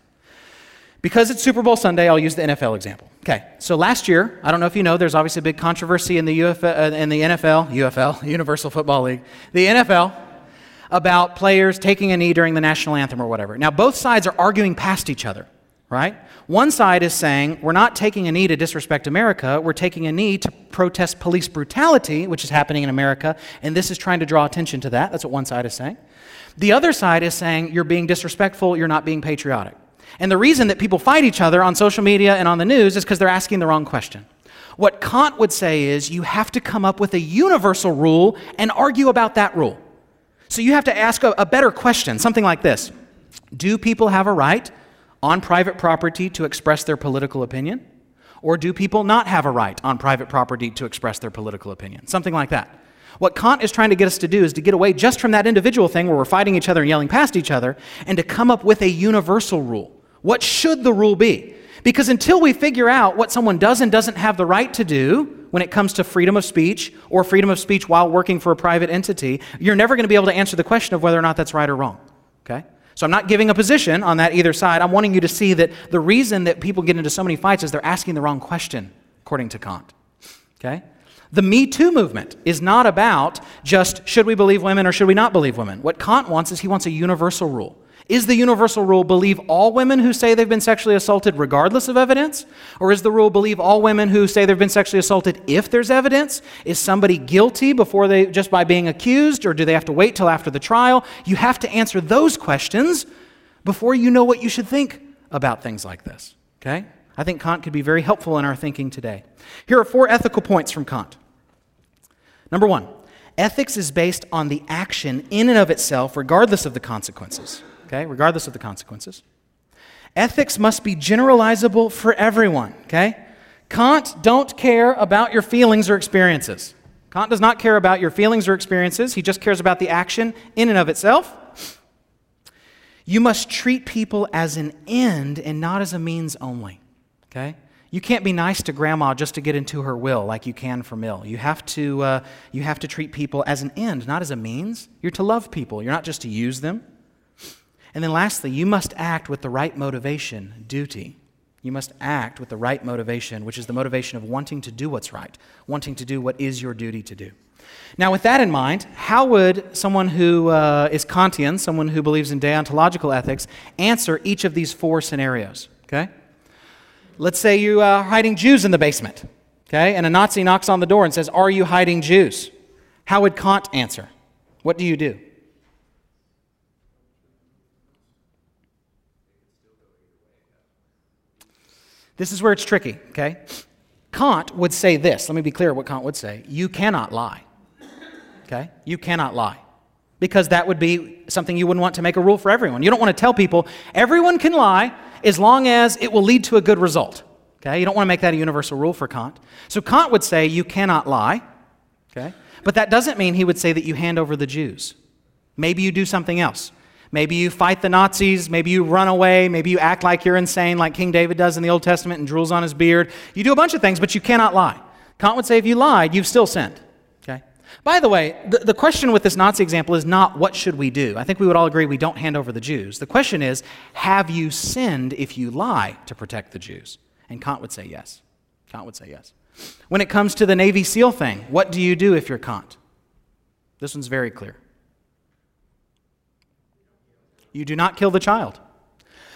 Because it's Super Bowl Sunday, I'll use the NFL example. Okay, so last year, I don't know if you know, there's obviously a big controversy in the, uh, in the NFL, UFL, Universal Football League, the NFL, about players taking a knee during the national anthem or whatever. Now, both sides are arguing past each other right? One side is saying, we're not taking a knee to disrespect America, we're taking a knee to protest police brutality, which is happening in America, and this is trying to draw attention to that. That's what one side is saying. The other side is saying, you're being disrespectful, you're not being patriotic. And the reason that people fight each other on social media and on the news is because they're asking the wrong question. What Kant would say is, you have to come up with a universal rule and argue about that rule. So you have to ask a, a better question, something like this Do people have a right on private property to express their political opinion? Or do people not have a right on private property to express their political opinion? Something like that. What Kant is trying to get us to do is to get away just from that individual thing where we're fighting each other and yelling past each other and to come up with a universal rule. What should the rule be? Because until we figure out what someone does and doesn't have the right to do when it comes to freedom of speech or freedom of speech while working for a private entity, you're never going to be able to answer the question of whether or not that's right or wrong. Okay? So I'm not giving a position on that either side. I'm wanting you to see that the reason that people get into so many fights is they're asking the wrong question, according to Kant. Okay? The Me Too movement is not about just should we believe women or should we not believe women. What Kant wants is he wants a universal rule. Is the universal rule believe all women who say they've been sexually assaulted regardless of evidence? Or is the rule believe all women who say they've been sexually assaulted if there's evidence? Is somebody guilty before they just by being accused or do they have to wait till after the trial? You have to answer those questions before you know what you should think about things like this. Okay? I think Kant could be very helpful in our thinking today. Here are four ethical points from Kant. Number 1, ethics is based on the action in and of itself regardless of the consequences okay, regardless of the consequences. Ethics must be generalizable for everyone, okay? Kant don't care about your feelings or experiences. Kant does not care about your feelings or experiences. He just cares about the action in and of itself. You must treat people as an end and not as a means only. Okay? You can't be nice to grandma just to get into her will like you can for Mill. You have to, uh, you have to treat people as an end, not as a means. You're to love people, you're not just to use them. And then lastly, you must act with the right motivation, duty. You must act with the right motivation, which is the motivation of wanting to do what's right, wanting to do what is your duty to do. Now, with that in mind, how would someone who uh, is Kantian, someone who believes in deontological ethics, answer each of these four scenarios? Okay? Let's say you uh, are hiding Jews in the basement, okay? And a Nazi knocks on the door and says, Are you hiding Jews? How would Kant answer? What do you do? This is where it's tricky, okay? Kant would say this. Let me be clear what Kant would say. You cannot lie. Okay? You cannot lie. Because that would be something you wouldn't want to make a rule for everyone. You don't want to tell people everyone can lie as long as it will lead to a good result. Okay? You don't want to make that a universal rule for Kant. So Kant would say you cannot lie. Okay? But that doesn't mean he would say that you hand over the Jews. Maybe you do something else. Maybe you fight the Nazis. Maybe you run away. Maybe you act like you're insane, like King David does in the Old Testament and drools on his beard. You do a bunch of things, but you cannot lie. Kant would say if you lied, you've still sinned. Okay? By the way, the, the question with this Nazi example is not what should we do? I think we would all agree we don't hand over the Jews. The question is, have you sinned if you lie to protect the Jews? And Kant would say yes. Kant would say yes. When it comes to the Navy SEAL thing, what do you do if you're Kant? This one's very clear. You do not kill the child.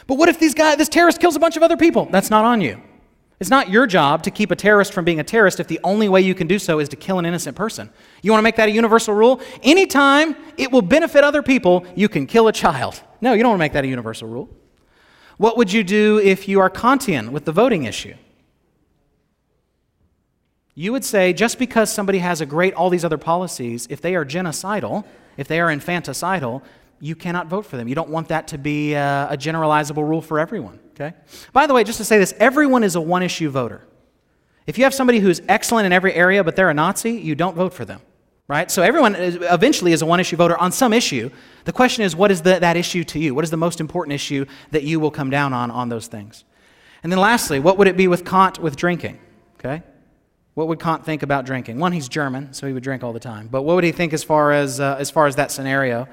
But what if these guy, this terrorist kills a bunch of other people? That's not on you. It's not your job to keep a terrorist from being a terrorist if the only way you can do so is to kill an innocent person. You want to make that a universal rule? Anytime it will benefit other people, you can kill a child. No, you don't want to make that a universal rule. What would you do if you are Kantian with the voting issue? You would say just because somebody has a great all these other policies, if they are genocidal, if they are infanticidal, you cannot vote for them. You don't want that to be a, a generalizable rule for everyone, okay? By the way, just to say this, everyone is a one issue voter. If you have somebody who's excellent in every area but they're a Nazi, you don't vote for them, right? So everyone is, eventually is a one issue voter on some issue. The question is, what is the, that issue to you? What is the most important issue that you will come down on on those things? And then lastly, what would it be with Kant with drinking, okay? What would Kant think about drinking? One, he's German, so he would drink all the time. But what would he think as far as, uh, as, far as that scenario?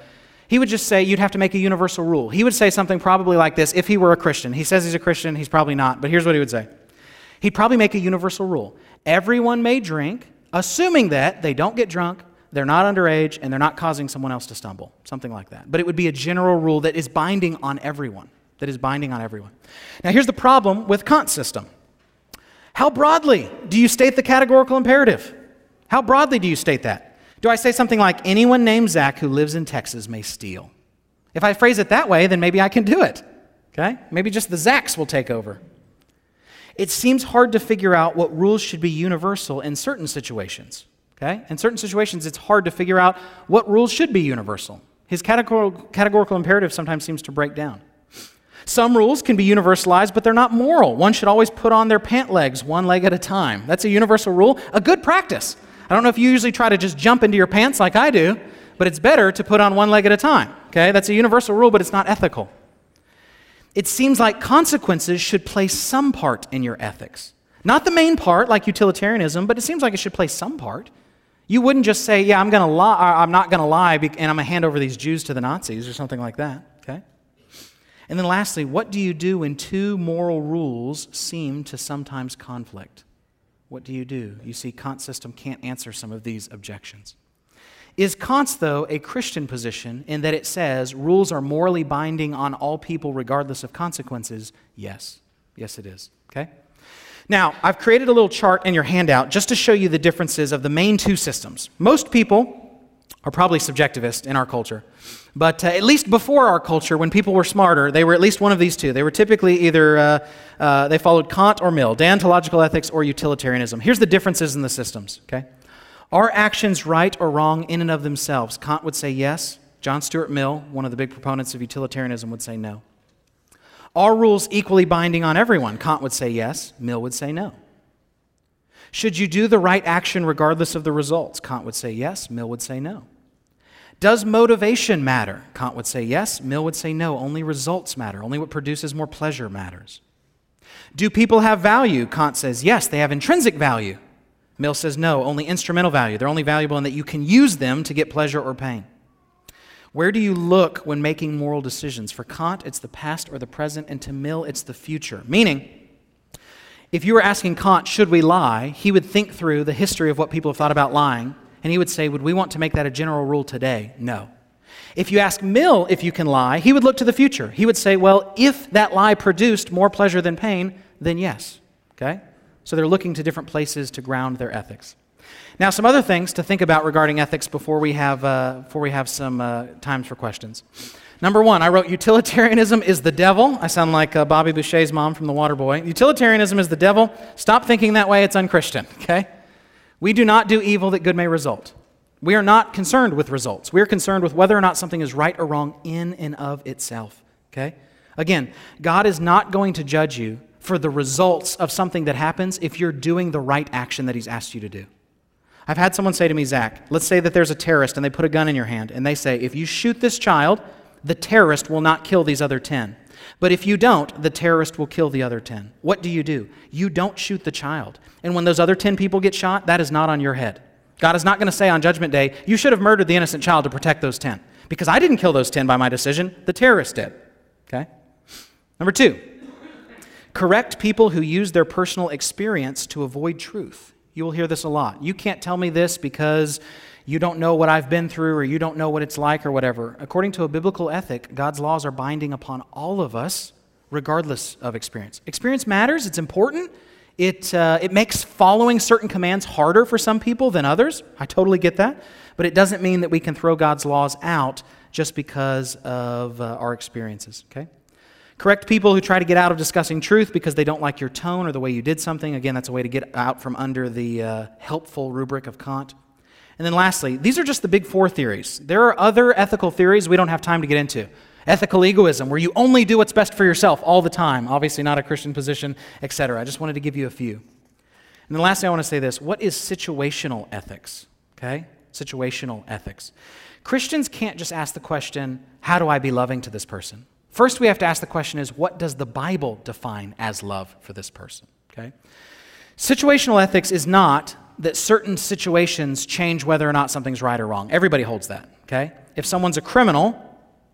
He would just say you'd have to make a universal rule. He would say something probably like this if he were a Christian. He says he's a Christian, he's probably not, but here's what he would say. He'd probably make a universal rule. Everyone may drink, assuming that they don't get drunk, they're not underage, and they're not causing someone else to stumble. Something like that. But it would be a general rule that is binding on everyone. That is binding on everyone. Now, here's the problem with Kant's system. How broadly do you state the categorical imperative? How broadly do you state that? Do I say something like, anyone named Zach who lives in Texas may steal? If I phrase it that way, then maybe I can do it. Okay? Maybe just the Zachs will take over. It seems hard to figure out what rules should be universal in certain situations. Okay? In certain situations, it's hard to figure out what rules should be universal. His categorical, categorical imperative sometimes seems to break down. Some rules can be universalized, but they're not moral. One should always put on their pant legs one leg at a time. That's a universal rule, a good practice. I don't know if you usually try to just jump into your pants like I do, but it's better to put on one leg at a time. Okay? That's a universal rule, but it's not ethical. It seems like consequences should play some part in your ethics. Not the main part, like utilitarianism, but it seems like it should play some part. You wouldn't just say, "Yeah, I'm going to lie. I'm not going to lie, and I'm going to hand over these Jews to the Nazis or something like that." Okay. And then, lastly, what do you do when two moral rules seem to sometimes conflict? What do you do? You see, Kant's system can't answer some of these objections. Is Kant's, though, a Christian position in that it says rules are morally binding on all people regardless of consequences? Yes. Yes, it is. Okay? Now, I've created a little chart in your handout just to show you the differences of the main two systems. Most people are probably subjectivist in our culture. But uh, at least before our culture, when people were smarter, they were at least one of these two. They were typically either, uh, uh, they followed Kant or Mill, deontological ethics or utilitarianism. Here's the differences in the systems, okay? Are actions right or wrong in and of themselves? Kant would say yes. John Stuart Mill, one of the big proponents of utilitarianism, would say no. Are rules equally binding on everyone? Kant would say yes. Mill would say no. Should you do the right action regardless of the results? Kant would say yes. Mill would say no. Does motivation matter? Kant would say yes. Mill would say no. Only results matter. Only what produces more pleasure matters. Do people have value? Kant says yes, they have intrinsic value. Mill says no, only instrumental value. They're only valuable in that you can use them to get pleasure or pain. Where do you look when making moral decisions? For Kant, it's the past or the present, and to Mill, it's the future. Meaning, if you were asking Kant, should we lie, he would think through the history of what people have thought about lying and he would say, Would we want to make that a general rule today? No. If you ask Mill if you can lie, he would look to the future. He would say, Well, if that lie produced more pleasure than pain, then yes. Okay? So they're looking to different places to ground their ethics. Now, some other things to think about regarding ethics before we have, uh, before we have some uh, times for questions. Number one, I wrote utilitarianism is the devil. I sound like uh, Bobby Boucher's mom from The Waterboy. Utilitarianism is the devil. Stop thinking that way, it's unchristian, okay? We do not do evil that good may result. We are not concerned with results. We are concerned with whether or not something is right or wrong in and of itself, okay? Again, God is not going to judge you for the results of something that happens if you're doing the right action that He's asked you to do. I've had someone say to me, Zach, let's say that there's a terrorist and they put a gun in your hand and they say, if you shoot this child, the terrorist will not kill these other 10. But if you don't, the terrorist will kill the other 10. What do you do? You don't shoot the child. And when those other 10 people get shot, that is not on your head. God is not going to say on Judgment Day, you should have murdered the innocent child to protect those 10. Because I didn't kill those 10 by my decision, the terrorist did. Okay? Number two, correct people who use their personal experience to avoid truth. You will hear this a lot. You can't tell me this because you don't know what I've been through or you don't know what it's like or whatever. According to a biblical ethic, God's laws are binding upon all of us, regardless of experience. Experience matters, it's important. It, uh, it makes following certain commands harder for some people than others. I totally get that. But it doesn't mean that we can throw God's laws out just because of uh, our experiences, okay? Correct people who try to get out of discussing truth because they don't like your tone or the way you did something. Again, that's a way to get out from under the uh, helpful rubric of Kant. And then lastly, these are just the big four theories. There are other ethical theories we don't have time to get into. Ethical egoism, where you only do what's best for yourself all the time, obviously not a Christian position, etc. I just wanted to give you a few. And then lastly, I want to say this what is situational ethics? Okay? Situational ethics. Christians can't just ask the question, how do I be loving to this person? First, we have to ask the question is, what does the Bible define as love for this person? Okay? Situational ethics is not that certain situations change whether or not something's right or wrong. Everybody holds that, okay? If someone's a criminal,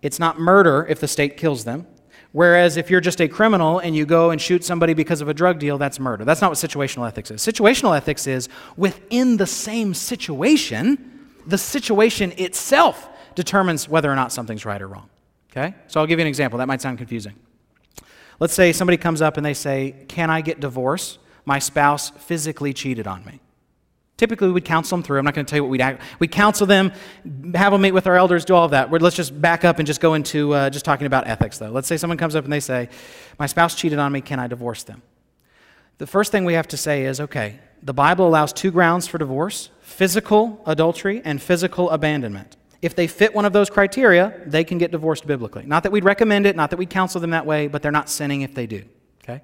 it's not murder if the state kills them. Whereas if you're just a criminal and you go and shoot somebody because of a drug deal, that's murder. That's not what situational ethics is. Situational ethics is within the same situation, the situation itself determines whether or not something's right or wrong. Okay? So I'll give you an example. That might sound confusing. Let's say somebody comes up and they say, Can I get divorced? My spouse physically cheated on me. Typically, we would counsel them through. I'm not going to tell you what we'd act. We'd counsel them, have them meet with our elders, do all of that. let's just back up and just go into uh, just talking about ethics, though. Let's say someone comes up and they say, My spouse cheated on me. Can I divorce them? The first thing we have to say is, okay, the Bible allows two grounds for divorce physical adultery and physical abandonment. If they fit one of those criteria, they can get divorced biblically. Not that we'd recommend it, not that we'd counsel them that way, but they're not sinning if they do. Okay?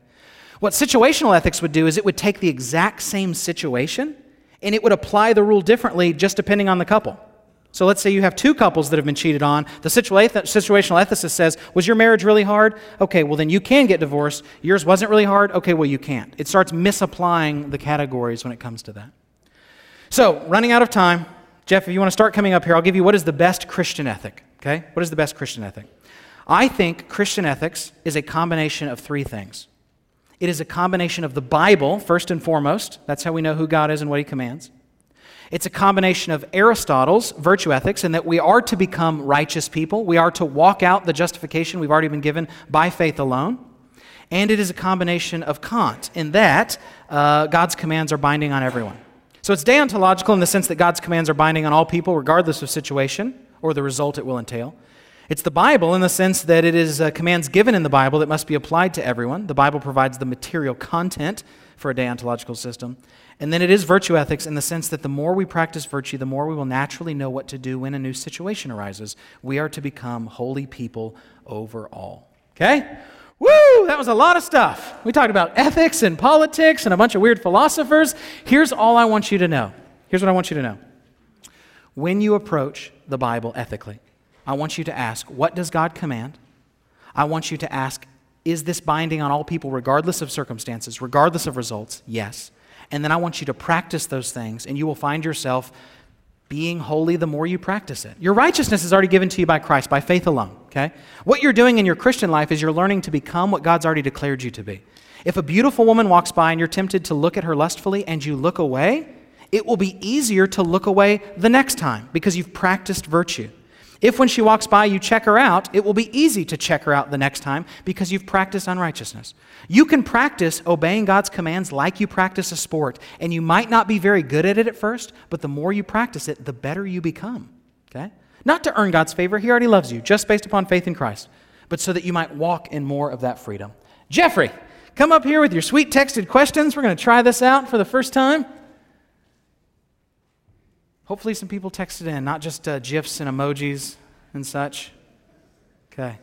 What situational ethics would do is it would take the exact same situation and it would apply the rule differently just depending on the couple. So let's say you have two couples that have been cheated on. The situational ethicist says, Was your marriage really hard? Okay, well, then you can get divorced. Yours wasn't really hard? Okay, well, you can't. It starts misapplying the categories when it comes to that. So, running out of time, Jeff, if you want to start coming up here, I'll give you what is the best Christian ethic, okay? What is the best Christian ethic? I think Christian ethics is a combination of three things. It is a combination of the Bible, first and foremost. That's how we know who God is and what he commands. It's a combination of Aristotle's virtue ethics, in that we are to become righteous people. We are to walk out the justification we've already been given by faith alone. And it is a combination of Kant, in that uh, God's commands are binding on everyone. So it's deontological in the sense that God's commands are binding on all people, regardless of situation or the result it will entail. It's the Bible in the sense that it is uh, commands given in the Bible that must be applied to everyone. The Bible provides the material content for a deontological system. And then it is virtue ethics in the sense that the more we practice virtue, the more we will naturally know what to do when a new situation arises. We are to become holy people overall. Okay? Woo, that was a lot of stuff. We talked about ethics and politics and a bunch of weird philosophers. Here's all I want you to know. Here's what I want you to know. When you approach the Bible ethically, I want you to ask, what does God command? I want you to ask, is this binding on all people regardless of circumstances, regardless of results? Yes. And then I want you to practice those things, and you will find yourself being holy the more you practice it. Your righteousness is already given to you by Christ, by faith alone, okay? What you're doing in your Christian life is you're learning to become what God's already declared you to be. If a beautiful woman walks by and you're tempted to look at her lustfully and you look away, it will be easier to look away the next time because you've practiced virtue. If when she walks by you check her out, it will be easy to check her out the next time because you've practiced unrighteousness. You can practice obeying God's commands like you practice a sport, and you might not be very good at it at first, but the more you practice it, the better you become. Okay? Not to earn God's favor, He already loves you, just based upon faith in Christ, but so that you might walk in more of that freedom. Jeffrey, come up here with your sweet texted questions. We're going to try this out for the first time. Hopefully, some people texted in, not just uh, GIFs and emojis and such. Okay.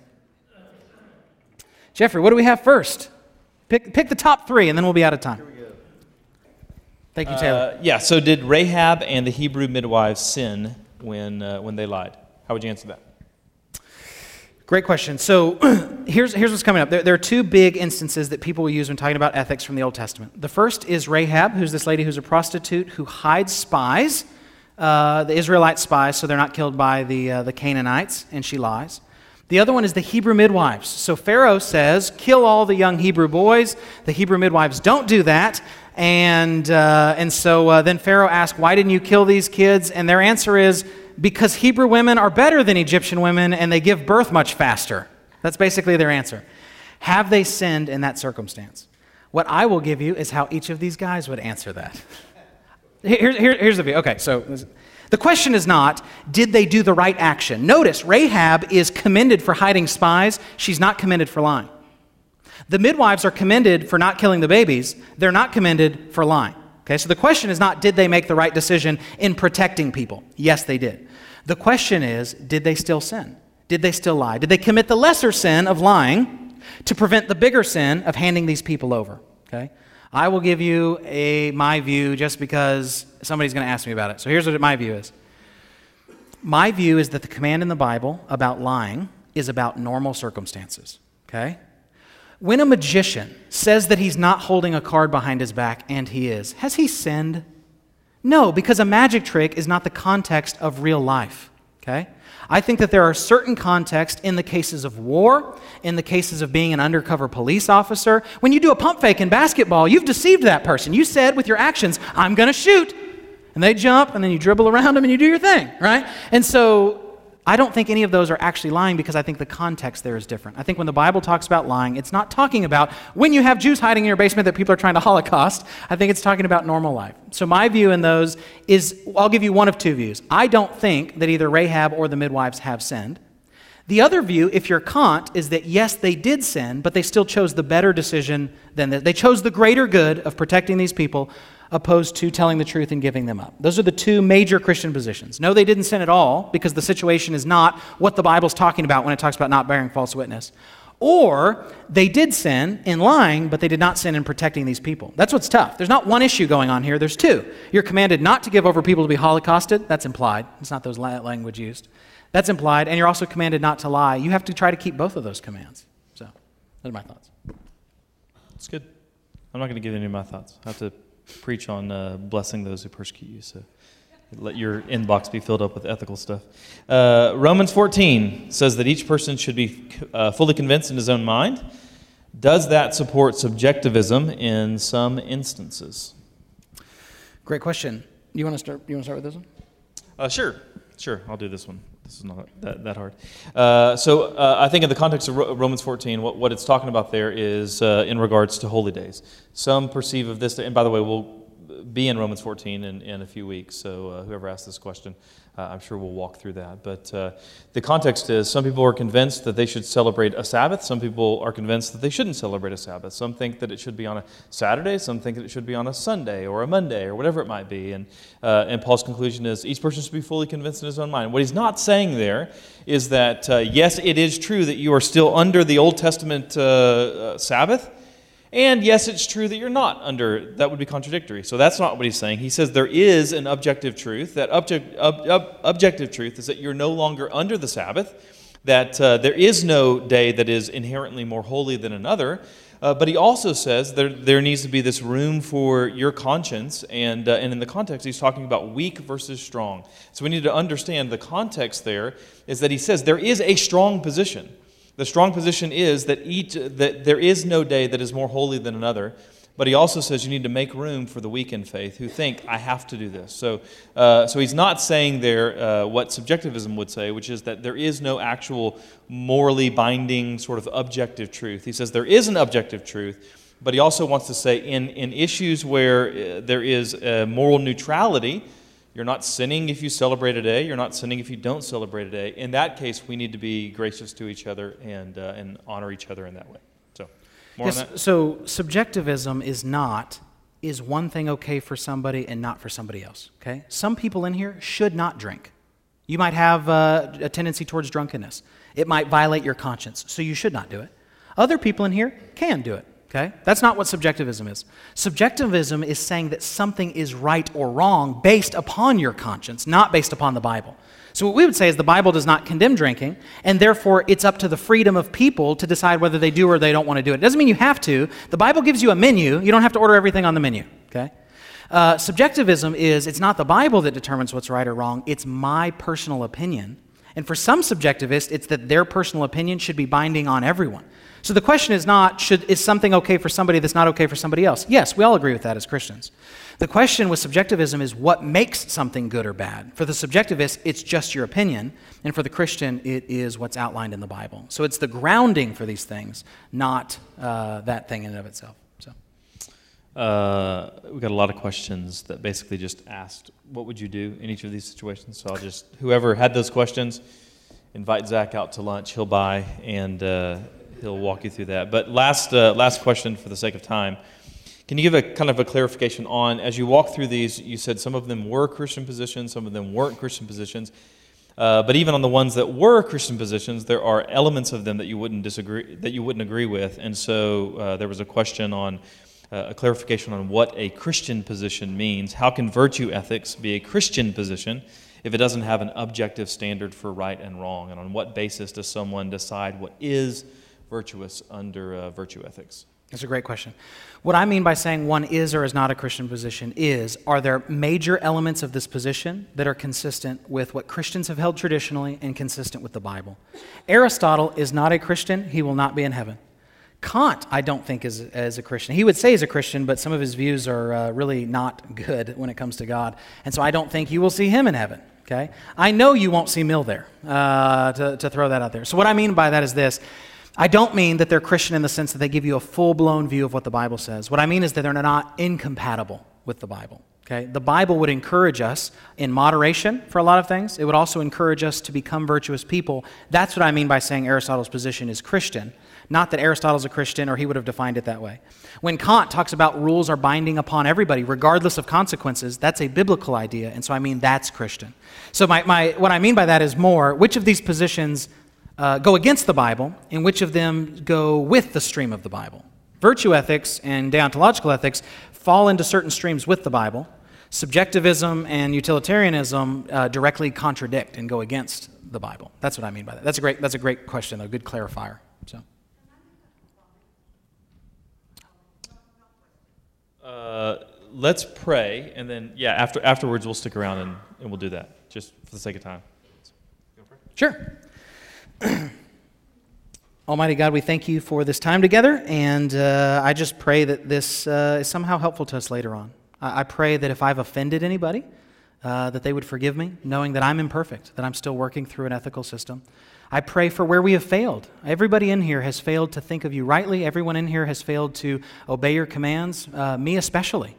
Jeffrey, what do we have first? Pick, pick the top three, and then we'll be out of time. Thank you, Taylor. Uh, yeah, so did Rahab and the Hebrew midwives sin when, uh, when they lied? How would you answer that? Great question. So here's, here's what's coming up. There, there, are two big instances that people will use when talking about ethics from the Old Testament. The first is Rahab, who's this lady who's a prostitute who hides spies uh, the Israelite spies so they're not killed by the, uh, the Canaanites, and she lies. The other one is the Hebrew midwives. So Pharaoh says, kill all the young Hebrew boys. The Hebrew midwives don't do that. And, uh, and so uh, then Pharaoh asks, why didn't you kill these kids? And their answer is, because Hebrew women are better than Egyptian women and they give birth much faster. That's basically their answer. Have they sinned in that circumstance? What I will give you is how each of these guys would answer that. Here, here, here's the view. Okay, so the question is not, did they do the right action? Notice, Rahab is commended for hiding spies, she's not commended for lying. The midwives are commended for not killing the babies, they're not commended for lying. Okay, so the question is not, did they make the right decision in protecting people? Yes, they did. The question is, did they still sin? Did they still lie? Did they commit the lesser sin of lying to prevent the bigger sin of handing these people over? Okay? I will give you a, my view just because somebody's going to ask me about it. So here's what my view is My view is that the command in the Bible about lying is about normal circumstances. Okay? When a magician says that he's not holding a card behind his back and he is, has he sinned? No, because a magic trick is not the context of real life. Okay? I think that there are certain contexts in the cases of war, in the cases of being an undercover police officer. When you do a pump fake in basketball, you've deceived that person. You said with your actions, I'm going to shoot. And they jump, and then you dribble around them and you do your thing, right? And so I don't think any of those are actually lying because I think the context there is different. I think when the Bible talks about lying, it's not talking about when you have Jews hiding in your basement that people are trying to Holocaust. I think it's talking about normal life. So my view in those is I'll give you one of two views. I don't think that either Rahab or the midwives have sinned. The other view, if you're Kant, is that yes, they did sin, but they still chose the better decision than that. They chose the greater good of protecting these people opposed to telling the truth and giving them up. Those are the two major Christian positions. No, they didn't sin at all because the situation is not what the Bible's talking about when it talks about not bearing false witness. Or they did sin in lying, but they did not sin in protecting these people. That's what's tough. There's not one issue going on here, there's two. You're commanded not to give over people to be holocausted. That's implied. It's not those language used. That's implied. And you're also commanded not to lie. You have to try to keep both of those commands. So, those are my thoughts. That's good. I'm not going to give any of my thoughts. I have to preach on uh, blessing those who persecute you. So let your inbox be filled up with ethical stuff. Uh, Romans 14 says that each person should be uh, fully convinced in his own mind. Does that support subjectivism in some instances? Great question. You want to start? You want to start with this one? Uh, sure, sure. I'll do this one. This is not that, that hard. Uh, so uh, I think in the context of Romans 14, what, what it's talking about there is uh, in regards to holy days. Some perceive of this, and by the way, we'll be in Romans 14 in, in a few weeks, so uh, whoever asked this question, uh, I'm sure we'll walk through that. But uh, the context is some people are convinced that they should celebrate a Sabbath. Some people are convinced that they shouldn't celebrate a Sabbath. Some think that it should be on a Saturday. Some think that it should be on a Sunday or a Monday or whatever it might be. And, uh, and Paul's conclusion is each person should be fully convinced in his own mind. What he's not saying there is that, uh, yes, it is true that you are still under the Old Testament uh, Sabbath. And yes, it's true that you're not under, that would be contradictory. So that's not what he's saying. He says there is an objective truth. That object, ob, ob, objective truth is that you're no longer under the Sabbath, that uh, there is no day that is inherently more holy than another. Uh, but he also says there, there needs to be this room for your conscience. And, uh, and in the context, he's talking about weak versus strong. So we need to understand the context there is that he says there is a strong position. The strong position is that, each, that there is no day that is more holy than another, But he also says you need to make room for the weak in faith who think, I have to do this. So, uh, so he's not saying there uh, what subjectivism would say, which is that there is no actual morally binding sort of objective truth. He says there is an objective truth, but he also wants to say in, in issues where uh, there is moral neutrality, you're not sinning if you celebrate a day, you're not sinning if you don't celebrate a day. In that case, we need to be gracious to each other and, uh, and honor each other in that way. So more yes, so subjectivism is not is one thing okay for somebody and not for somebody else. Okay, some people in here should not drink. You might have uh, a tendency towards drunkenness. It might violate your conscience, so you should not do it. Other people in here can do it. Okay? That's not what subjectivism is. Subjectivism is saying that something is right or wrong based upon your conscience, not based upon the Bible. So, what we would say is the Bible does not condemn drinking, and therefore it's up to the freedom of people to decide whether they do or they don't want to do it. It doesn't mean you have to. The Bible gives you a menu, you don't have to order everything on the menu. Okay? Uh, subjectivism is it's not the Bible that determines what's right or wrong, it's my personal opinion. And for some subjectivists, it's that their personal opinion should be binding on everyone. So the question is not, should, is something okay for somebody that's not okay for somebody else? Yes, we all agree with that as Christians. The question with subjectivism is what makes something good or bad? For the subjectivist, it's just your opinion. And for the Christian, it is what's outlined in the Bible. So it's the grounding for these things, not uh, that thing in and of itself. So. Uh, we got a lot of questions that basically just asked, what would you do in each of these situations? So I'll just, whoever had those questions, invite Zach out to lunch. He'll buy and uh, he'll walk you through that. But last, uh, last question for the sake of time. Can you give a kind of a clarification on, as you walk through these, you said some of them were Christian positions, some of them weren't Christian positions. Uh, but even on the ones that were Christian positions, there are elements of them that you wouldn't disagree, that you wouldn't agree with. And so uh, there was a question on uh, a clarification on what a Christian position means. How can virtue ethics be a Christian position if it doesn't have an objective standard for right and wrong? And on what basis does someone decide what is virtuous under uh, virtue ethics? That's a great question. What I mean by saying one is or is not a Christian position is are there major elements of this position that are consistent with what Christians have held traditionally and consistent with the Bible? Aristotle is not a Christian, he will not be in heaven. Kant, I don't think, is, is a Christian. He would say he's a Christian, but some of his views are uh, really not good when it comes to God. And so I don't think you will see him in heaven. Okay? I know you won't see Mill there, uh, to, to throw that out there. So, what I mean by that is this I don't mean that they're Christian in the sense that they give you a full blown view of what the Bible says. What I mean is that they're not incompatible with the Bible. Okay? The Bible would encourage us in moderation for a lot of things. It would also encourage us to become virtuous people. That's what I mean by saying Aristotle's position is Christian. Not that Aristotle's a Christian or he would have defined it that way. When Kant talks about rules are binding upon everybody, regardless of consequences, that's a biblical idea. And so I mean that's Christian. So my, my, what I mean by that is more which of these positions uh, go against the Bible and which of them go with the stream of the Bible. Virtue ethics and deontological ethics fall into certain streams with the Bible. Subjectivism and utilitarianism uh, directly contradict and go against the Bible. That's what I mean by that. That's a great, that's a great question, a good clarifier. So. Uh, let's pray, and then, yeah, after, afterwards we'll stick around and, and we'll do that, just for the sake of time. Sure. Almighty God, we thank you for this time together, and uh, I just pray that this uh, is somehow helpful to us later on. I, I pray that if I've offended anybody, uh, that they would forgive me, knowing that I'm imperfect, that I'm still working through an ethical system. I pray for where we have failed. Everybody in here has failed to think of you rightly. Everyone in here has failed to obey your commands, uh, me especially.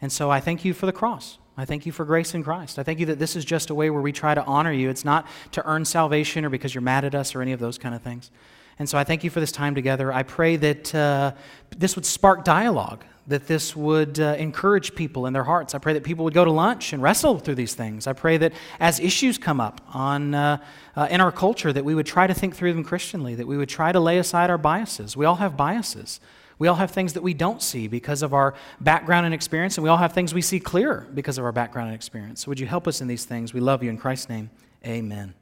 And so I thank you for the cross. I thank you for grace in Christ. I thank you that this is just a way where we try to honor you. It's not to earn salvation or because you're mad at us or any of those kind of things. And so I thank you for this time together. I pray that uh, this would spark dialogue, that this would uh, encourage people in their hearts. I pray that people would go to lunch and wrestle through these things. I pray that as issues come up on, uh, uh in our culture, that we would try to think through them Christianly, that we would try to lay aside our biases. We all have biases. We all have things that we don't see because of our background and experience, and we all have things we see clearer because of our background and experience. So, would you help us in these things? We love you in Christ's name. Amen.